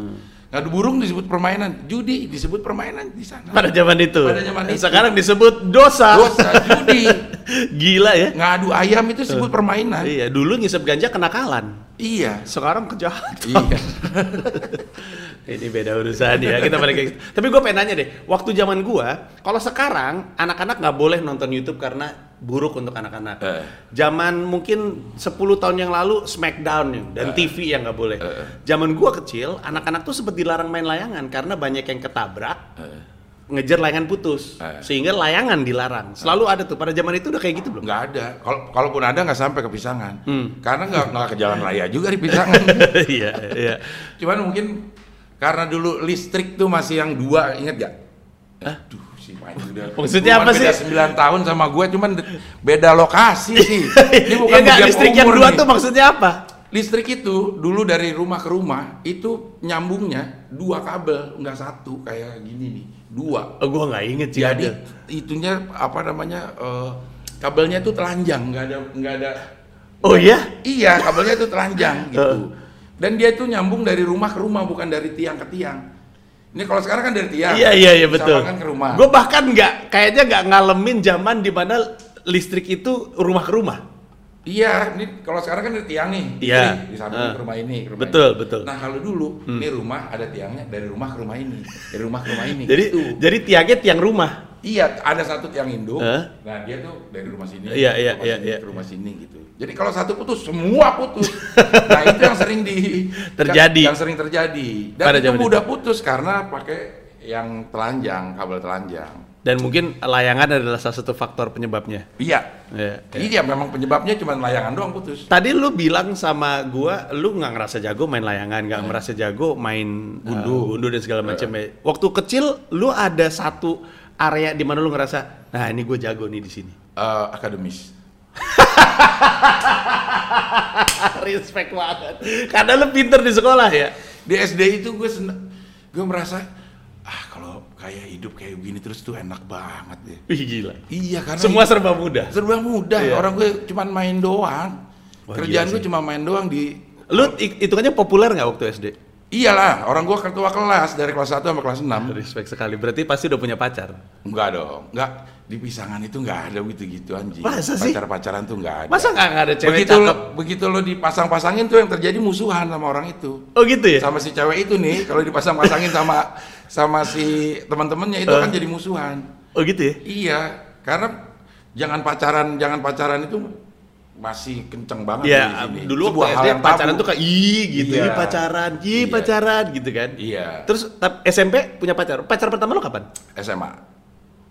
S2: Ngadu burung disebut permainan, judi disebut permainan di sana.
S1: Pada zaman itu.
S2: Pada zaman itu.
S1: Sekarang disebut dosa.
S2: Dosa judi.
S1: Gila ya.
S2: Ngadu ayam itu disebut permainan.
S1: Iya, dulu ngisep ganja kenakalan.
S2: Iya.
S1: Sekarang kejahatan.
S2: Iya.
S1: Ini beda urusan ya. Kita balik Tapi gue pengen nanya deh, waktu zaman gua, kalau sekarang anak-anak nggak boleh nonton YouTube karena buruk untuk anak-anak.
S2: Eh.
S1: Zaman mungkin 10 tahun yang lalu Smackdown dan
S2: Eh.
S1: TV yang nggak boleh.
S2: Eh.
S1: Zaman gua kecil, anak-anak tuh sempet dilarang main layangan karena banyak yang ketabrak,
S2: Eh,
S1: ngejar layangan putus,
S2: Eh.
S1: sehingga layangan dilarang. Selalu ada tuh. Pada zaman itu udah kayak gitu belum?
S2: nggak ada. Kalau kalaupun ada nggak sampai ke pisangan.
S1: Hmm.
S2: Karena nggak nggak ke jalan raya juga di pisangan.
S1: Iya, iya.
S2: Cuman mungkin karena dulu listrik tuh masih yang dua, inget gak? Aduh, si udah.
S1: Maksudnya apa sih?
S2: Beda 9 tahun sama gue, cuman beda lokasi sih. Ini bukan
S1: nggak,
S2: beda
S1: listrik yang
S2: umur
S1: dua
S2: nih.
S1: tuh maksudnya apa?
S2: Listrik itu dulu dari rumah ke rumah itu nyambungnya dua kabel, nggak satu kayak gini nih, dua.
S1: Oh, gua nggak inget sih.
S2: Jadi
S1: ada.
S2: itunya apa namanya? eh, kabelnya tuh telanjang, nggak ada nggak ada.
S1: Oh iya?
S2: Iya, kabelnya itu telanjang gitu. Dan dia itu nyambung dari rumah ke rumah bukan dari tiang ke tiang. Ini kalau sekarang kan dari tiang.
S1: Iya iya iya betul.
S2: Disambungkan ke rumah.
S1: Gue bahkan nggak kayaknya nggak ngalamin zaman di mana listrik itu rumah ke rumah.
S2: Iya, ini kalau sekarang kan dari tiang nih.
S1: Iya.
S2: Ini Disambung
S1: Eh.
S2: ke rumah ini, ke rumah
S1: Betul,
S2: ini.
S1: betul. Hmm.
S2: Nah, kalau dulu ini rumah ada tiangnya dari rumah ke rumah ini, dari rumah ke rumah ini.
S1: Jadi
S2: Gitu.
S1: jadi tiangnya tiang rumah.
S2: Iya, ada satu tiang induk.
S1: Eh?
S2: Nah, dia tuh dari rumah sini,
S1: Iya, iya,
S2: rumah
S1: iya,
S2: sini,
S1: iya.
S2: ke rumah sini gitu. Jadi kalau satu putus, semua putus. nah, itu yang sering di
S1: Terjadi.
S2: Yang sering terjadi. Dan
S1: Pada
S2: itu mudah putus karena pakai yang telanjang, kabel telanjang.
S1: Dan mungkin layangan adalah salah satu faktor penyebabnya.
S2: Iya.
S1: Iya, iya.
S2: Iya, memang penyebabnya cuma layangan doang putus.
S1: Tadi lu bilang sama gua, lu nggak ngerasa jago main layangan, nggak merasa jago main
S2: Iya. Gundu.
S1: uh, gundu dan segala macam. ya. Waktu kecil, lu ada satu area di mana lu ngerasa, nah ini gue jago nih di sini.
S2: Eh, akademis.
S1: Respect banget. Karena lu pinter di sekolah ya.
S2: Di SD itu gue gue merasa kayak hidup kayak begini terus tuh enak banget deh.
S1: Wih gila.
S2: Iya karena
S1: Semua serba mudah.
S2: serba mudah.
S1: Iya.
S2: Orang gue cuman main doang.
S1: Wah,
S2: Kerjaan
S1: gila
S2: gue cuma main doang di
S1: Lu hitungannya populer nggak waktu SD?
S2: Iyalah, orang gua ketua kelas dari kelas 1 sampai kelas 6.
S1: Respect sekali. Berarti pasti udah punya pacar.
S2: Enggak dong, enggak di pisangan itu enggak ada gitu-gitu anjing.
S1: Masa sih?
S2: Pacar-pacaran tuh enggak ada.
S1: Masa nggak nggak ada cewek
S2: begitu lo,
S1: cakep?
S2: begitu lo dipasang-pasangin tuh yang terjadi musuhan sama orang itu.
S1: Oh gitu ya?
S2: Sama si cewek itu nih, kalau dipasang-pasangin sama sama si teman-temannya itu
S1: Eh.
S2: akan jadi musuhan.
S1: Oh gitu ya?
S2: Iya, karena jangan pacaran, jangan pacaran itu masih kenceng banget
S1: Ya,
S2: di sini.
S1: dulu
S2: Sebuah hal yang
S1: pacaran
S2: tabu.
S1: tuh kayak ih gitu,
S2: Iya.
S1: ih pacaran, ih
S2: Iya.
S1: pacaran gitu kan.
S2: Iya.
S1: Terus SMP punya pacar. Pacar pertama lo kapan?
S2: SMA.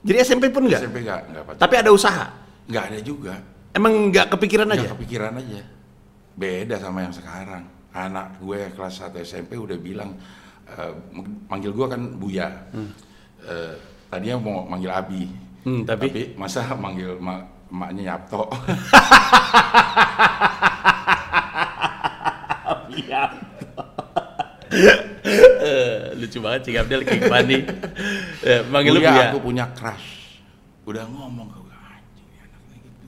S1: Jadi SMP pun enggak?
S2: SMP enggak, enggak pacaran.
S1: Tapi ada usaha.
S2: Enggak ada juga.
S1: Emang nggak kepikiran aja?
S2: Nggak kepikiran aja. Beda sama yang sekarang. Anak gue kelas 1 SMP udah bilang, eh, manggil gue kan Buya. Eh, tadinya mau manggil Abi.
S1: Hmm, tapi?
S2: masa manggil ma- emaknya Yapto.
S1: Iya. Eh, lucu banget Cing Abdel King Funny. Eh, manggil lu
S2: Buya,
S1: Buya.
S2: aku punya crush. Udah ngomong ke gue, anjing anaknya gitu.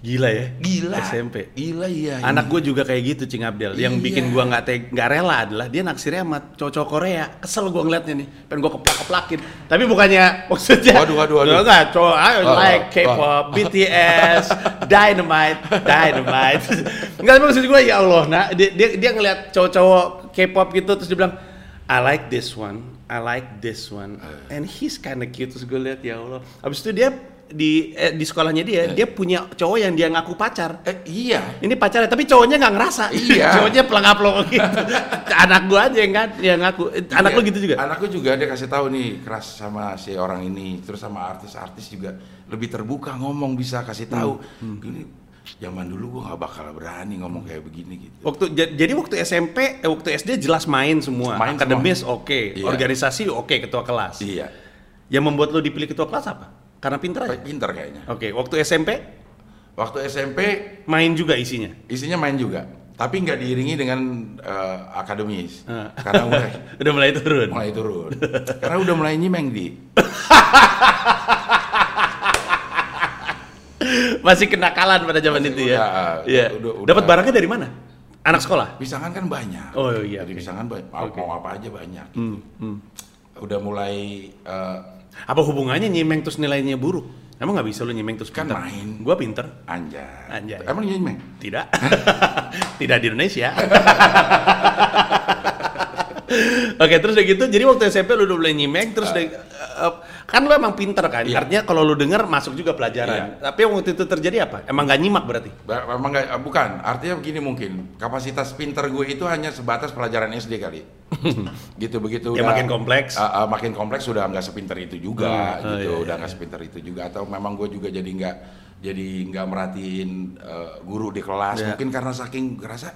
S1: Gila ya?
S2: Gila.
S1: SMP.
S2: Gila iya.
S1: Anak
S2: ini.
S1: gue juga kayak gitu Cing Abdel. Yang
S2: Iya.
S1: bikin gua nggak te- nggak rela adalah dia naksirnya sama cowok-cowok Korea. Kesel gua ngeliatnya nih. Pengen gua keplak-keplakin. Tapi bukannya maksudnya.
S2: Waduh, waduh, waduh.
S1: Enggak, cowok I
S2: Oh,
S1: like
S2: oh,
S1: K-pop, BTS, Dynamite, Dynamite. Enggak, tapi maksud gue ya Allah, nah dia dia, dia ngeliat cowok-cowok K-pop gitu terus dia bilang I like this one, I like this one,
S2: Eh.
S1: and he's kinda cute terus gue lihat ya Allah. Abis itu dia di eh, di sekolahnya dia,
S2: Eh.
S1: dia punya cowok yang dia ngaku pacar.
S2: Eh iya.
S1: Ini pacarnya, tapi cowoknya nggak ngerasa.
S2: Iya.
S1: cowoknya pelangap-pelong gitu. Anak gua aja yang kan, yang ngaku. Eh, Anak
S2: Iya.
S1: lu gitu juga?
S2: Anak gue juga dia kasih tahu nih keras sama si orang ini, terus sama artis-artis juga lebih terbuka ngomong bisa kasih tahu.
S1: Hmm.
S2: Gini, zaman dulu gue nggak bakal berani ngomong kayak begini gitu.
S1: Waktu ja- jadi waktu SMP, eh, waktu SD jelas main semua.
S2: Main
S1: Akademis oke,
S2: Iya.
S1: organisasi oke, ketua kelas.
S2: Iya,
S1: Yang membuat lu dipilih ketua kelas apa? Karena pinter aja.
S2: pinter kayaknya.
S1: Oke, waktu SMP
S2: Waktu SMP
S1: main juga isinya.
S2: isinya main juga, tapi nggak diiringi dengan eh, akademis,
S1: Ah.
S2: karena udah
S1: Udah mulai turun.
S2: mulai turun. karena udah mulai nyimeng di.
S1: Masih kenakalan pada zaman
S2: Masih
S1: itu ya.
S2: udah,
S1: Iya.
S2: udah- udah.
S1: Dapat barangnya dari mana? Anak sekolah.
S2: Pisangan kan banyak.
S1: Oh, iya,
S2: Jadi
S1: oke.
S2: pisangan banyak. Mau,
S1: Oke.
S2: mau apa aja banyak.
S1: Hmm, hmm.
S2: Udah mulai eh,
S1: Apa hubungannya nyimeng terus nilainya buruk? Emang nggak bisa lu nyimeng terus
S2: Kan
S1: pinter?
S2: main.
S1: Gua pinter.
S2: anjay.
S1: Anjay.
S2: Emang nyimeng?
S1: Tidak. Tidak di Indonesia. Oke, terus udah gitu. Jadi waktu SMP lu udah mulai nyimeng terus udah, eh, kan lu emang pinter kan?
S2: Iya.
S1: Artinya kalau lu denger masuk juga pelajaran. Tapi yang waktu itu terjadi apa? Emang gak nyimak berarti?
S2: Ba- Memang nggak, eh, bukan. Artinya begini mungkin. Kapasitas pinter gue itu hanya sebatas pelajaran SD kali. gitu begitu
S1: Ya,
S2: udah
S1: makin kompleks.
S2: Ah, ah, makin kompleks sudah nggak sepinter itu juga
S1: Hmm, oh,
S2: gitu.
S1: iya,
S2: udah
S1: iya.
S2: nggak sepinter itu juga atau memang gue juga jadi nggak jadi nggak merhatiin eh, guru di kelas.
S1: Iya.
S2: Mungkin karena saking ngerasa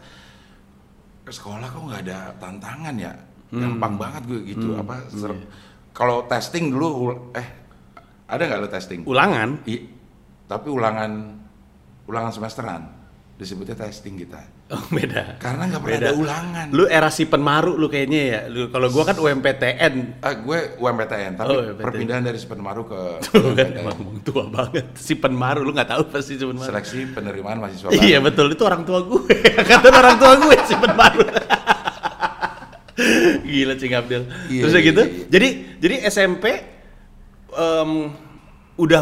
S2: ke sekolah kok nggak ada tantangan ya.
S1: Hmm.
S2: Gampang banget gue gitu. Apa ser- kalau testing dulu ul- eh ada nggak lo testing?
S1: Ulangan.
S2: I- tapi ulangan ulangan semesteran disebutnya testing kita
S1: Oh, beda.
S2: karena nggak pernah
S1: Beda.
S2: ada ulangan
S1: Lu era si penmaru lu kayaknya ya. Lu kalau gua kan UMPTN.
S2: Ah, gue UMPTN tapi
S1: Oh, UMPTN.
S2: perpindahan dari Sepenmaru ke
S1: Lu kan emang tua banget. Si penmaru lu nggak tahu pasti si penmaru.
S2: seleksi penerimaan mahasiswa
S1: Iya
S2: baru.
S1: betul itu orang tua gue. Kata orang tua gue si penmaru. Gila Cing Abdel.
S2: Iya,
S1: Terus
S2: iya,
S1: gitu.
S2: iya, iya.
S1: Jadi jadi SMP em, udah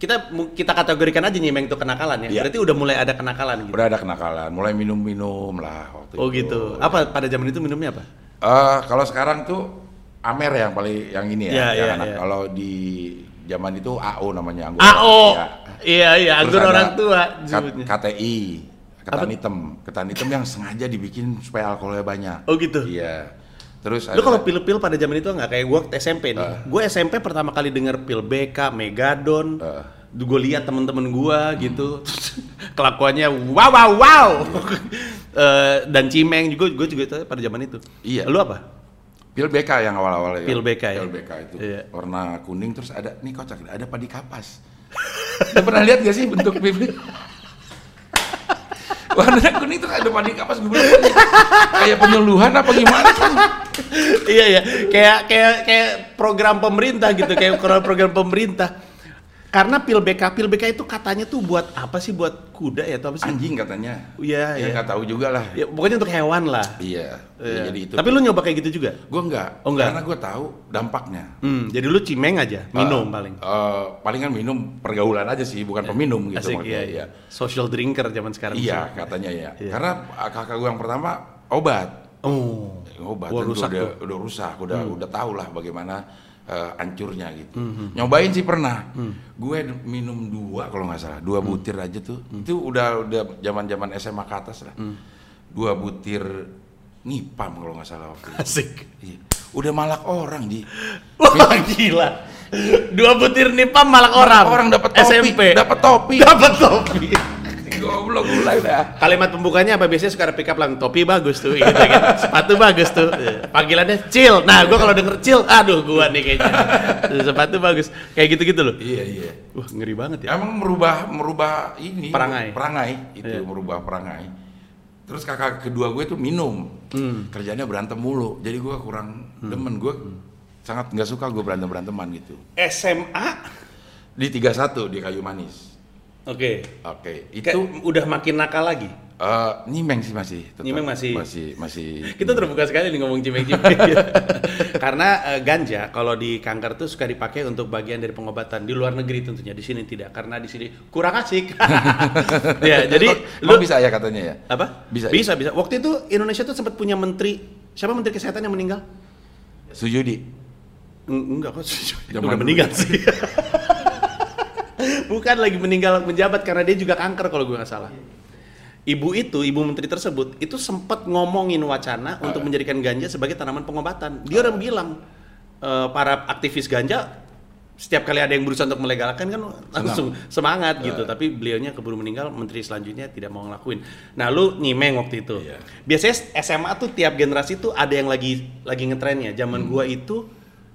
S1: kita kita kategorikan aja nyimeng itu kenakalan ya.
S2: Iya.
S1: Berarti udah mulai ada kenakalan gitu.
S2: udah ada kenakalan mulai minum-minum lah waktu
S1: Oh
S2: itu
S1: gitu. Apa pada zaman itu minumnya apa?
S2: Eh, kalau sekarang tuh Amer yang paling yang ini ya,
S1: Iya,
S2: yang
S1: iya,
S2: anak.
S1: iya.
S2: Kalau di zaman itu AO namanya anggur.
S1: AO.
S2: Ya.
S1: Iya iya,
S2: Terus
S1: anggur orang tua disebutnya.
S2: KTI, ketan
S1: Apa?
S2: hitam, ketan hitam yang sengaja dibikin supaya alkoholnya banyak.
S1: Oh gitu.
S2: Iya. Terus
S1: Lu kalau pil-pil pada zaman itu nggak kayak gue SMP nih.
S2: Eh.
S1: Gue SMP pertama kali denger pil BK, Megadon.
S2: Eh.
S1: Gue lihat temen-temen gue gitu, kelakuannya wow wow wow. Eh, dan Cimeng juga, gue juga itu pada zaman itu.
S2: Iya.
S1: Lu apa?
S2: Pil BK yang awal-awal ya.
S1: Pil BK ya?
S2: Pil BK itu
S1: Iya.
S2: warna kuning terus ada nih kocak ada padi kapas. Lu pernah lihat gak sih bentuk pil? Warnanya kuning tuh ada panik apa gue bilang "Ini kayak penyuluhan apa gimana kan
S1: iya iya. Kayak kayak kayak program pemerintah gitu kayak program pemerintah karena pil BK pil BK itu katanya tuh buat apa sih buat kuda ya atau apa sih
S2: anjing katanya
S1: Iya,
S2: ya
S1: iya.
S2: nggak tahu juga lah
S1: ya, pokoknya untuk hewan lah
S2: iya
S1: Iya.
S2: Ya, jadi itu
S1: tapi lu nyoba kayak gitu juga
S2: gue enggak
S1: Oh, enggak?
S2: karena gue tahu dampaknya
S1: hmm, jadi lu cimeng aja minum
S2: Eh,
S1: paling
S2: eh, palingan minum pergaulan aja sih bukan peminum gitu
S1: asik iya
S2: maksudnya.
S1: iya social drinker zaman sekarang
S2: Iya, katanya ya.
S1: Iya.
S2: Karena kakak gue yang pertama obat.
S1: oh
S2: Obat
S1: Wah, rusak
S2: udah,
S1: tuh. Hmm.
S2: udah rusak, udah udah tahu lah bagaimana hancurnya gitu. Nyobain sih pernah.
S1: Hmm.
S2: Gue minum dua kalau nggak salah, dua butir aja tuh. Itu udah udah zaman-zaman SMA ke atas lah.
S1: Hmm.
S2: Dua butir nipam kalau nggak salah waktu itu.
S1: asik
S2: Iya. Udah malak orang di
S1: wah gila dua butir nipam malak orang
S2: orang dapat topi,
S1: SMP
S2: dapat topi.
S1: dapat topi
S2: Goblok mulai dah.
S1: Kalimat pembukanya apa biasanya suka ada pick up lang topi bagus tuh gitu kan. Sepatu bagus tuh. Panggilannya chill. Nah, gua kalau denger chill, aduh gua nih kayaknya. Sepatu bagus. Kayak gitu-gitu loh.
S2: Iya, iya.
S1: Wah, ngeri banget ya.
S2: Emang merubah merubah ini
S1: Perangai.
S2: perangai itu
S1: Iya.
S2: merubah perangai. Terus kakak kedua gue tuh minum,
S1: Hmm.
S2: kerjanya berantem mulu. Jadi gue kurang demen gue sangat nggak suka gue berantem beranteman gitu.
S1: SMA
S2: Di 31 di kayu manis.
S1: Oke.
S2: Oke,
S1: Itu
S2: itu
S1: udah makin nakal lagi.
S2: eh, nyimeng sih masih. tetap.
S1: Nyimeng masih.
S2: Masih masih.
S1: Kita terbuka sekali nih ngomong cimeng-cimeng. Karena eh, ganja kalau di kanker tuh suka dipakai untuk bagian dari pengobatan di luar negeri tentunya. Di sini tidak karena di sini kurang asik. ya, jadi
S2: lu bisa ya katanya ya.
S1: apa?
S2: Bisa,
S1: Bisa, bisa. Waktu itu Indonesia tuh sempat punya menteri siapa menteri kesehatan yang meninggal?
S2: Sujudi.
S1: Eng- Enggak kok, udah
S2: dulu.
S1: meninggal sih. Bukan lagi meninggal menjabat karena dia juga kanker kalau gue nggak salah. Ibu itu, ibu menteri tersebut itu sempat ngomongin wacana
S2: Ah.
S1: untuk menjadikan ganja sebagai tanaman pengobatan. Dia orang bilang eh, para aktivis ganja setiap kali ada yang berusaha untuk melegalkan kan langsung semangat
S2: Ah.
S1: gitu. Tapi beliaunya keburu meninggal, menteri selanjutnya tidak mau ngelakuin. Nah, lu nyimeng waktu itu.
S2: Iya.
S1: Biasanya SMA tuh tiap generasi tuh ada yang lagi lagi ngetrennya. Zaman
S2: Hmm.
S1: gua itu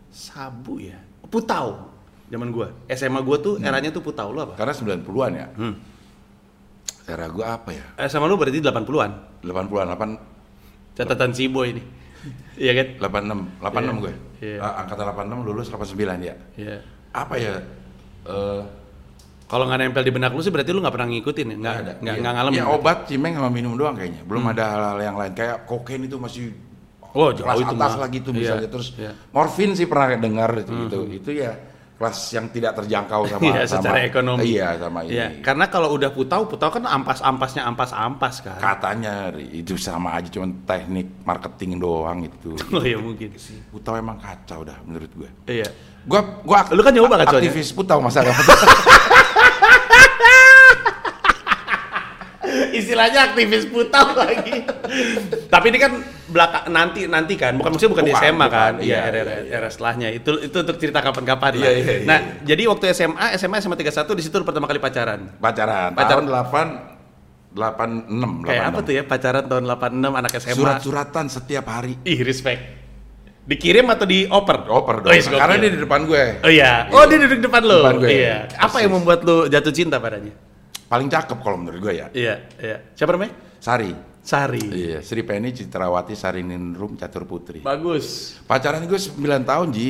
S1: sabu ya, putau. Zaman gua. SMA gua tuh
S2: Hmm.
S1: eranya tuh putau lu apa?
S2: Karena 90-an ya.
S1: Hmm.
S2: Era gue apa ya?
S1: SMA lu berarti 80-an.
S2: 80-an, 8
S1: Catatan si boy ini. Iya kan?
S2: 86, 86 gue.
S1: Iya.
S2: Ah, Angkatan 86 lulus 89 ya.
S1: Iya.
S2: Apa ya? Eh
S1: Kalau nggak nempel di benak lu sih berarti lu nggak pernah ngikutin ya? Nggak, nggak,
S2: Iya.
S1: ngalamin.
S2: Ya obat cimeng sama minum doang kayaknya. Belum ada hal-hal yang lain. Kayak kokain itu masih
S1: Oh, jauh
S2: kelas
S1: itu
S2: atas
S1: mah.
S2: lagi tuh
S1: Iya,
S2: misalnya. Terus
S1: iya.
S2: morfin sih pernah dengar itu gitu. Itu ya kelas yang tidak terjangkau sama
S1: Iya, secara
S2: sama-
S1: ekonomi.
S2: Iya, sama ini.
S1: Iya, karena kalau udah putau, putau kan ampas-ampasnya ampas-ampas kan.
S2: Katanya itu sama aja cuman teknik marketing doang itu.
S1: Oh iya mungkin.
S2: Putau emang kacau dah menurut gue.
S1: Iya.
S2: Gua gua
S1: Lu kan nyoba soalnya?
S2: aktivis putau masa
S1: Istilahnya aktivis putau lagi. Tapi ini kan belakang nanti nanti kan, bukan maksudnya bukan, di
S2: Bukan,
S1: SMA kan?
S2: bukan.
S1: Iya,
S2: Iya,
S1: era,
S2: iya,
S1: era,
S2: iya.
S1: era setelahnya. Itu itu untuk cerita kapan-kapan.
S2: Iya, iya, iya,
S1: Nah,
S2: iya.
S1: jadi waktu SMA, SMA SMA 31 di situ pertama kali pacaran.
S2: pacaran.
S1: Pacaran.
S2: Tahun 8 86
S1: Kayak apa tuh ya pacaran tahun 86 anak SMA?
S2: Surat-suratan setiap hari.
S1: Ih, respect. Dikirim atau dioper?
S2: Oper dong.
S1: Oh, iya,
S2: Karena dia di depan gue.
S1: Oh iya. Oh, dia duduk depan lo.
S2: Depan gue.
S1: Iya. Apa yang
S2: Persis.
S1: membuat lu jatuh cinta padanya?
S2: Paling cakep kalau menurut gue ya.
S1: Iya, iya. Siapa namanya?
S2: Sari.
S1: Sari.
S2: Iya, Sri Penny Citrawati Sariningrum Catur Putri.
S1: Bagus.
S2: Pacaran gue 9 tahun, Ji.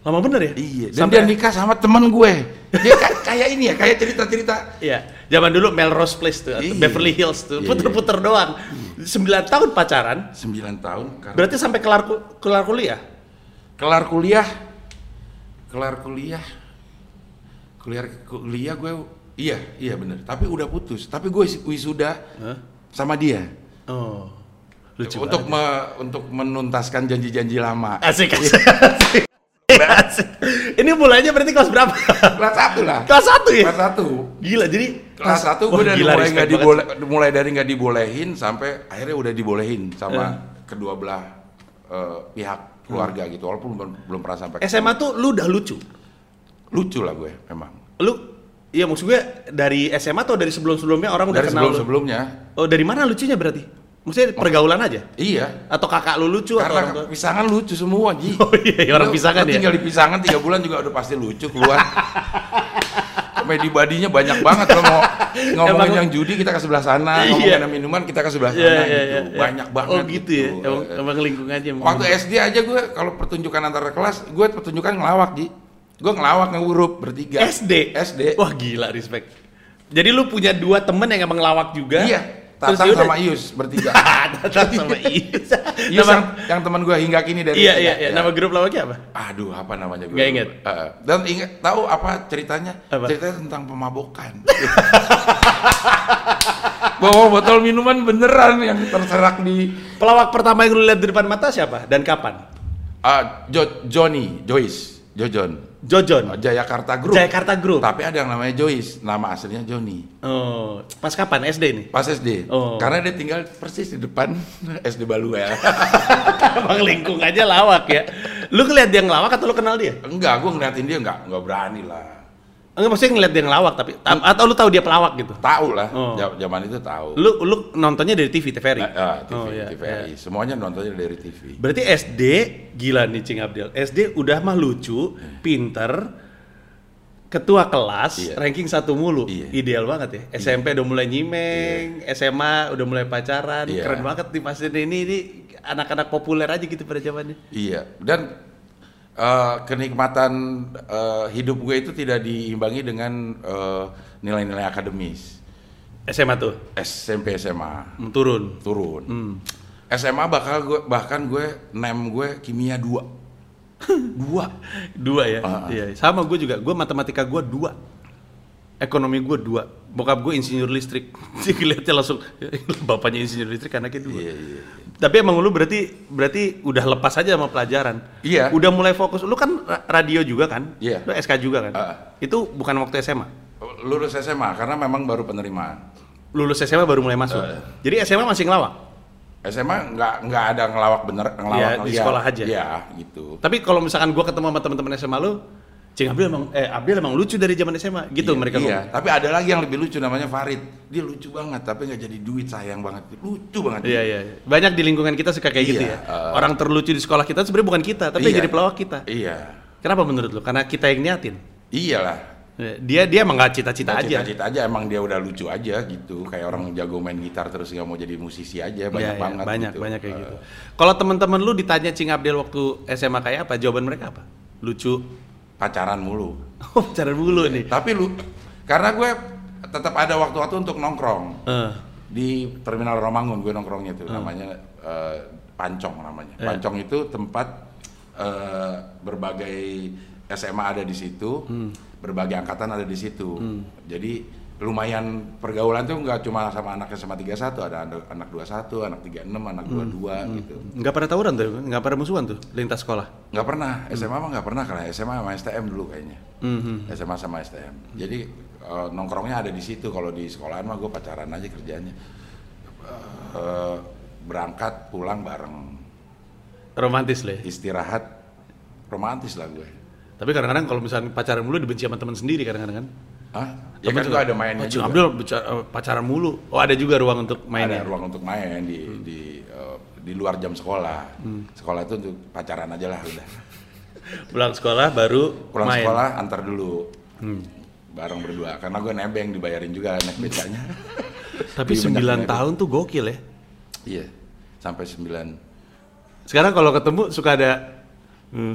S1: Lama bener ya?
S2: Iya, dan
S1: Sampai
S2: dia nikah sama temen gue. Dia ka- kayak ini ya, kayak cerita-cerita.
S1: Iya. Zaman dulu Melrose Place tuh,
S2: Iya.
S1: Beverly Hills tuh,
S2: Iya,
S1: puter-puter doang. 9 tahun pacaran,
S2: 9 tahun karena
S1: berarti sampai kelar ku- kelar kuliah.
S2: kelar kuliah. Kelar kuliah. Kuliah kuliah gue iya, iya bener. Tapi udah putus. Tapi gue wisuda
S1: Hah?
S2: sama dia.
S1: Oh. Lucu
S2: untuk me- untuk menuntaskan janji-janji lama.
S1: Asik, asik. asik. Asik. Ini mulainya berarti kelas berapa?
S2: Kelas satu lah.
S1: kelas 1 ya?
S2: Kelas satu.
S1: Gila, jadi
S2: Kelas satu
S1: Wah,
S2: gue dari mulai nggak diboleh, mulai dari nggak dibolehin sampai akhirnya udah dibolehin sama
S1: Eh.
S2: kedua belah eh, pihak keluarga gitu. Walaupun belum, belum pernah sampai.
S1: SMA tuh lu udah lucu.
S2: lucu lah gue memang.
S1: Lu Iya maksud gue dari SMA atau dari sebelum-sebelumnya orang udah
S2: Dari
S1: kenal
S2: sebelum
S1: lu?
S2: sebelumnya.
S1: Oh dari mana lucunya berarti? Maksudnya pergaulan aja?
S2: Iya.
S1: Atau kakak lu lucu atau orang
S2: Karena pisangan lucu semua, Ji.
S1: Oh iya, orang
S2: Lu-
S1: pisangan
S2: lu
S1: ya?
S2: Tinggal di pisangan tiga bulan juga udah pasti lucu keluar. Medi badinya banyak banget kalau mau ngomongin
S1: Emang-
S2: yang judi kita ke sebelah sana,
S1: Iya.
S2: ngomongin yang minuman kita ke sebelah sana
S1: Iya, iya,
S2: gitu.
S1: iya, iya.
S2: Banyak banget.
S1: Oh gitu ya. Emang, emang lingkungannya.
S2: Waktu SD aja gue kalau pertunjukan antar kelas, gue pertunjukan ngelawak Ji. Gue ngelawak ngehuruf bertiga.
S1: SD.
S2: SD.
S1: Wah gila respect. Jadi lu punya dua temen yang emang lawak juga.
S2: Iya. Tatang sama Ius bertiga.
S1: Tatang sama Ius.
S2: Ius
S1: Nama-
S2: yang, yang teman gue hingga kini dari
S1: Iya iya iya.
S2: Ya.
S1: Nama grup lawaknya apa?
S2: Aduh, apa namanya gue?
S1: Nggak inget?
S2: lupa. Eh, dan ingat tahu apa ceritanya?
S1: Apa?
S2: Ceritanya tentang pemabokan. Bawa botol minuman beneran yang terserak di
S1: Pelawak pertama yang lu lihat di depan mata siapa dan kapan?
S2: ah, Jo- Johnny, Joyce, Jojon,
S1: Jojon.
S2: Oh, Jayakarta Group.
S1: Jakarta Group.
S2: Tapi ada yang namanya Joyce, nama aslinya Johnny.
S1: Oh, pas kapan SD nih?
S2: Pas SD.
S1: Oh.
S2: Karena dia tinggal persis di depan SD Baluel.
S1: Emang lingkung aja lawak ya. Lu ngeliat dia ngelawak atau lu kenal dia?
S2: enggak, gue ngeliatin dia enggak, enggak berani lah.
S1: Enggak maksudnya ngeliat dia ngelawak tapi ta- atau lu tahu dia pelawak gitu?
S2: Tahu lah,
S1: Oh.
S2: zaman itu tahu.
S1: Lu lu nontonnya dari TV TVRI.
S2: Nah, ah, TV,
S1: Oh, iya,
S2: TVRI.
S1: iya.
S2: Semuanya nontonnya dari TV.
S1: Berarti SD gila nih Cing Abdel. SD udah mah lucu, pinter, ketua kelas,
S2: Iya.
S1: ranking satu mulu.
S2: Iya.
S1: Ideal banget ya. SMP udah mulai nyimeng, SMA udah mulai pacaran.
S2: Iya.
S1: Keren banget nih pas ini ini, ini anak-anak populer aja gitu pada zamannya.
S2: Iya, dan eh, kenikmatan eh, hidup gue itu tidak diimbangi dengan eh, nilai-nilai akademis.
S1: SMA tuh
S2: SMP SMA
S1: hmm, turun.
S2: turun.
S1: Hmm.
S2: SMA bakal gue bahkan gue nem gue kimia 2. dua.
S1: Dua ya.
S2: Ah.
S1: Iya, sama gue juga. Gue matematika gue dua. Ekonomi gue dua. Bokap gue insinyur listrik. Sih lihatnya langsung bapaknya insinyur listrik, anaknya dua.
S2: Iya, iya.
S1: Tapi emang lu berarti berarti udah lepas aja sama pelajaran.
S2: Iya.
S1: Udah mulai fokus. Lu kan ra- radio juga kan?
S2: Iya.
S1: Lu SK juga kan?
S2: Ah.
S1: Itu bukan waktu SMA.
S2: Lulus SMA karena memang baru penerimaan.
S1: Lulus SMA baru mulai masuk.
S2: Ah.
S1: Jadi SMA masih ngelawak.
S2: SMA nggak nggak ada ngelawak bener ngelawak
S1: Iya, di sekolah aja.
S2: Iya, gitu.
S1: Tapi kalau misalkan gua ketemu sama teman-teman SMA lu, Cing Abdul emang eh Abdul emang lucu dari zaman SMA gitu
S2: Iya,
S1: mereka
S2: Iya,
S1: ngomong.
S2: tapi ada lagi yang lebih lucu namanya Farid. Dia lucu banget tapi nggak jadi duit sayang banget. Lucu banget.
S1: Iya iya. iya. Banyak di lingkungan kita suka kayak gitu
S2: Iya,
S1: ya.
S2: eh.
S1: Orang terlucu di sekolah kita sebenarnya bukan kita, tapi yang
S2: Iya.
S1: jadi pelawak kita.
S2: Iya.
S1: Kenapa menurut lu? Karena kita yang niatin.
S2: Iyalah.
S1: Dia dia emang nggak cita-cita aja.
S2: Cita-cita aja emang dia udah lucu aja gitu. Kayak orang jago main gitar terus nggak mau jadi musisi aja banyak
S1: Iya, iya,
S2: banget.
S1: banyak
S2: gitu.
S1: banyak kayak
S2: Eh,
S1: gitu. Kalau teman-teman lu ditanya Cing Abdel waktu SMA kayak apa? Jawaban mereka apa? Lucu.
S2: Pacaran mulu.
S1: Oh, cara dulu nih.
S2: Tapi lu karena gue tetap ada waktu-waktu untuk nongkrong
S1: Eh,
S2: di Terminal Romangun gue nongkrongnya tuh namanya eh, Pancong namanya.
S1: Iya.
S2: Pancong itu tempat eh, berbagai SMA ada di situ,
S1: Hmm.
S2: berbagai angkatan ada di situ. Jadi lumayan pergaulan tuh nggak cuma sama anak SMA 31, ada anak, anak 21, anak 36, anak
S1: Hmm.
S2: 22 gitu.
S1: nggak pada tawuran tuh, nggak pada musuhan tuh lintas sekolah.
S2: Nggak pernah, SMA mah nggak pernah karena SMA sama STM dulu kayaknya.
S1: Mhm.
S2: SMA sama STM. Jadi eh, nongkrongnya ada di situ. Kalau di sekolahan mah gue pacaran aja kerjanya. Eh, berangkat pulang bareng,
S1: Romantis lah. ya.
S2: istirahat romantis lah gue.
S1: Tapi kadang-kadang kalau misalnya pacaran mulu dibenci sama teman sendiri kadang-kadang kan.
S2: Hah? Ya kan
S1: juga,
S2: gue ada mainnya
S1: "Oh, Cing
S2: juga.
S1: Abdul bicara- eh, pacaran mulu. Oh ada juga ruang untuk
S2: Ada
S1: mainnya.
S2: ruang untuk main di di eh, di luar jam sekolah.
S1: Hmm.
S2: Sekolah itu untuk pacaran aja lah udah.
S1: Pulang sekolah baru
S2: Pulang
S1: main.
S2: sekolah antar dulu.
S1: Hmm.
S2: Bareng berdua karena gue nebeng dibayarin juga naik becanya.
S1: Tapi
S2: Di banyak
S1: 9
S2: nebeng.
S1: tahun tuh gokil ya.
S2: Iya. Sampai 9
S1: Sekarang kalau ketemu suka ada hmm,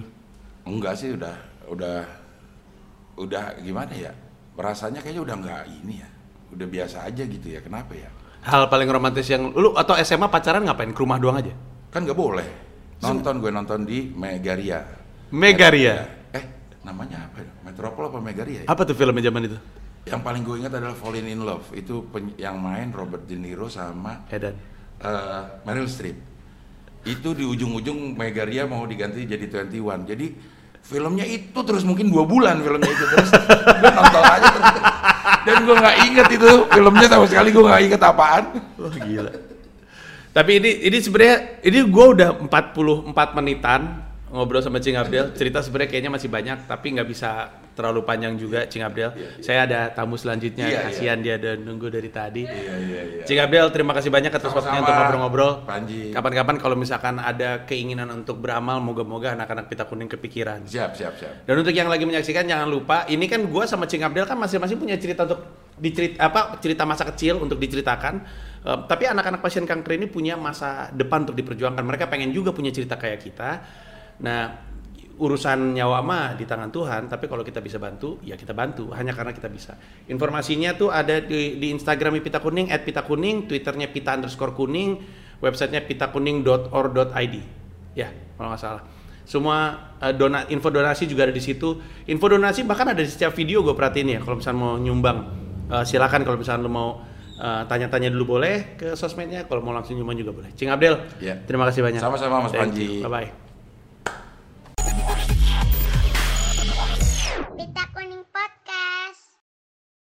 S2: Enggak sih udah udah udah gimana ya? Rasanya kayaknya udah nggak ini ya. Udah biasa aja gitu ya. Kenapa ya?
S1: hal paling romantis yang lu atau SMA pacaran ngapain? Ke rumah doang aja.
S2: Kan nggak boleh. Nonton gue nonton di Megaria.
S1: Megaria.
S2: Eh, namanya apa ya? Metropol apa Megaria ya?
S1: Apa tuh filmnya zaman itu?
S2: Yang paling gue ingat adalah Falling in Love. Itu yang main Robert De Niro sama
S1: Edan.
S2: eh, Meryl Streep. Itu di ujung-ujung Megaria mau diganti jadi 21. Jadi filmnya itu terus mungkin dua bulan filmnya itu terus gue nonton aja terus. dan gue nggak inget itu filmnya sama sekali gue nggak inget apaan
S1: Wah gila. Tapi ini ini sebenarnya ini gua udah 44 menitan ngobrol sama Cing Abdel. Cerita sebenarnya kayaknya masih banyak tapi nggak bisa terlalu panjang juga Cing Abdel. Saya ada tamu selanjutnya,
S2: Iya, iya.
S1: kasihan dia udah nunggu dari tadi.
S2: Iya, iya, iya.
S1: Cing Abdel, terima kasih banyak atas waktunya untuk ngobrol-ngobrol.
S2: Panji.
S1: Kapan-kapan kalau misalkan ada keinginan untuk beramal, moga-moga anak-anak pita kuning kepikiran.
S2: Siap, siap, siap.
S1: Dan untuk yang lagi menyaksikan jangan lupa, ini kan gua sama Cing Abdel kan masing-masing punya cerita untuk dicerita apa cerita masa kecil untuk diceritakan. Eh, tapi anak-anak pasien kanker ini punya masa depan untuk diperjuangkan. Mereka pengen juga punya cerita kayak kita. Nah, urusan nyawa mah di tangan Tuhan, tapi kalau kita bisa bantu, ya kita bantu hanya karena kita bisa. Informasinya tuh ada di, di Instagram Pita Kuning, @pitakuning, Twitternya pita underscore kuning, websitenya pitakuning.or.id. Ya, kalau nggak salah. Semua eh, dona, info donasi juga ada di situ. Info donasi bahkan ada di setiap video gue perhatiin ya. Kalau misalnya mau nyumbang, eh, silakan kalau misalnya lo mau eh, tanya-tanya dulu boleh ke sosmednya. Kalau mau langsung nyumbang juga boleh. Cing Abdel,
S2: Ya.
S1: terima kasih banyak.
S2: Sama-sama, Mas Panji.
S1: you. Bye bye.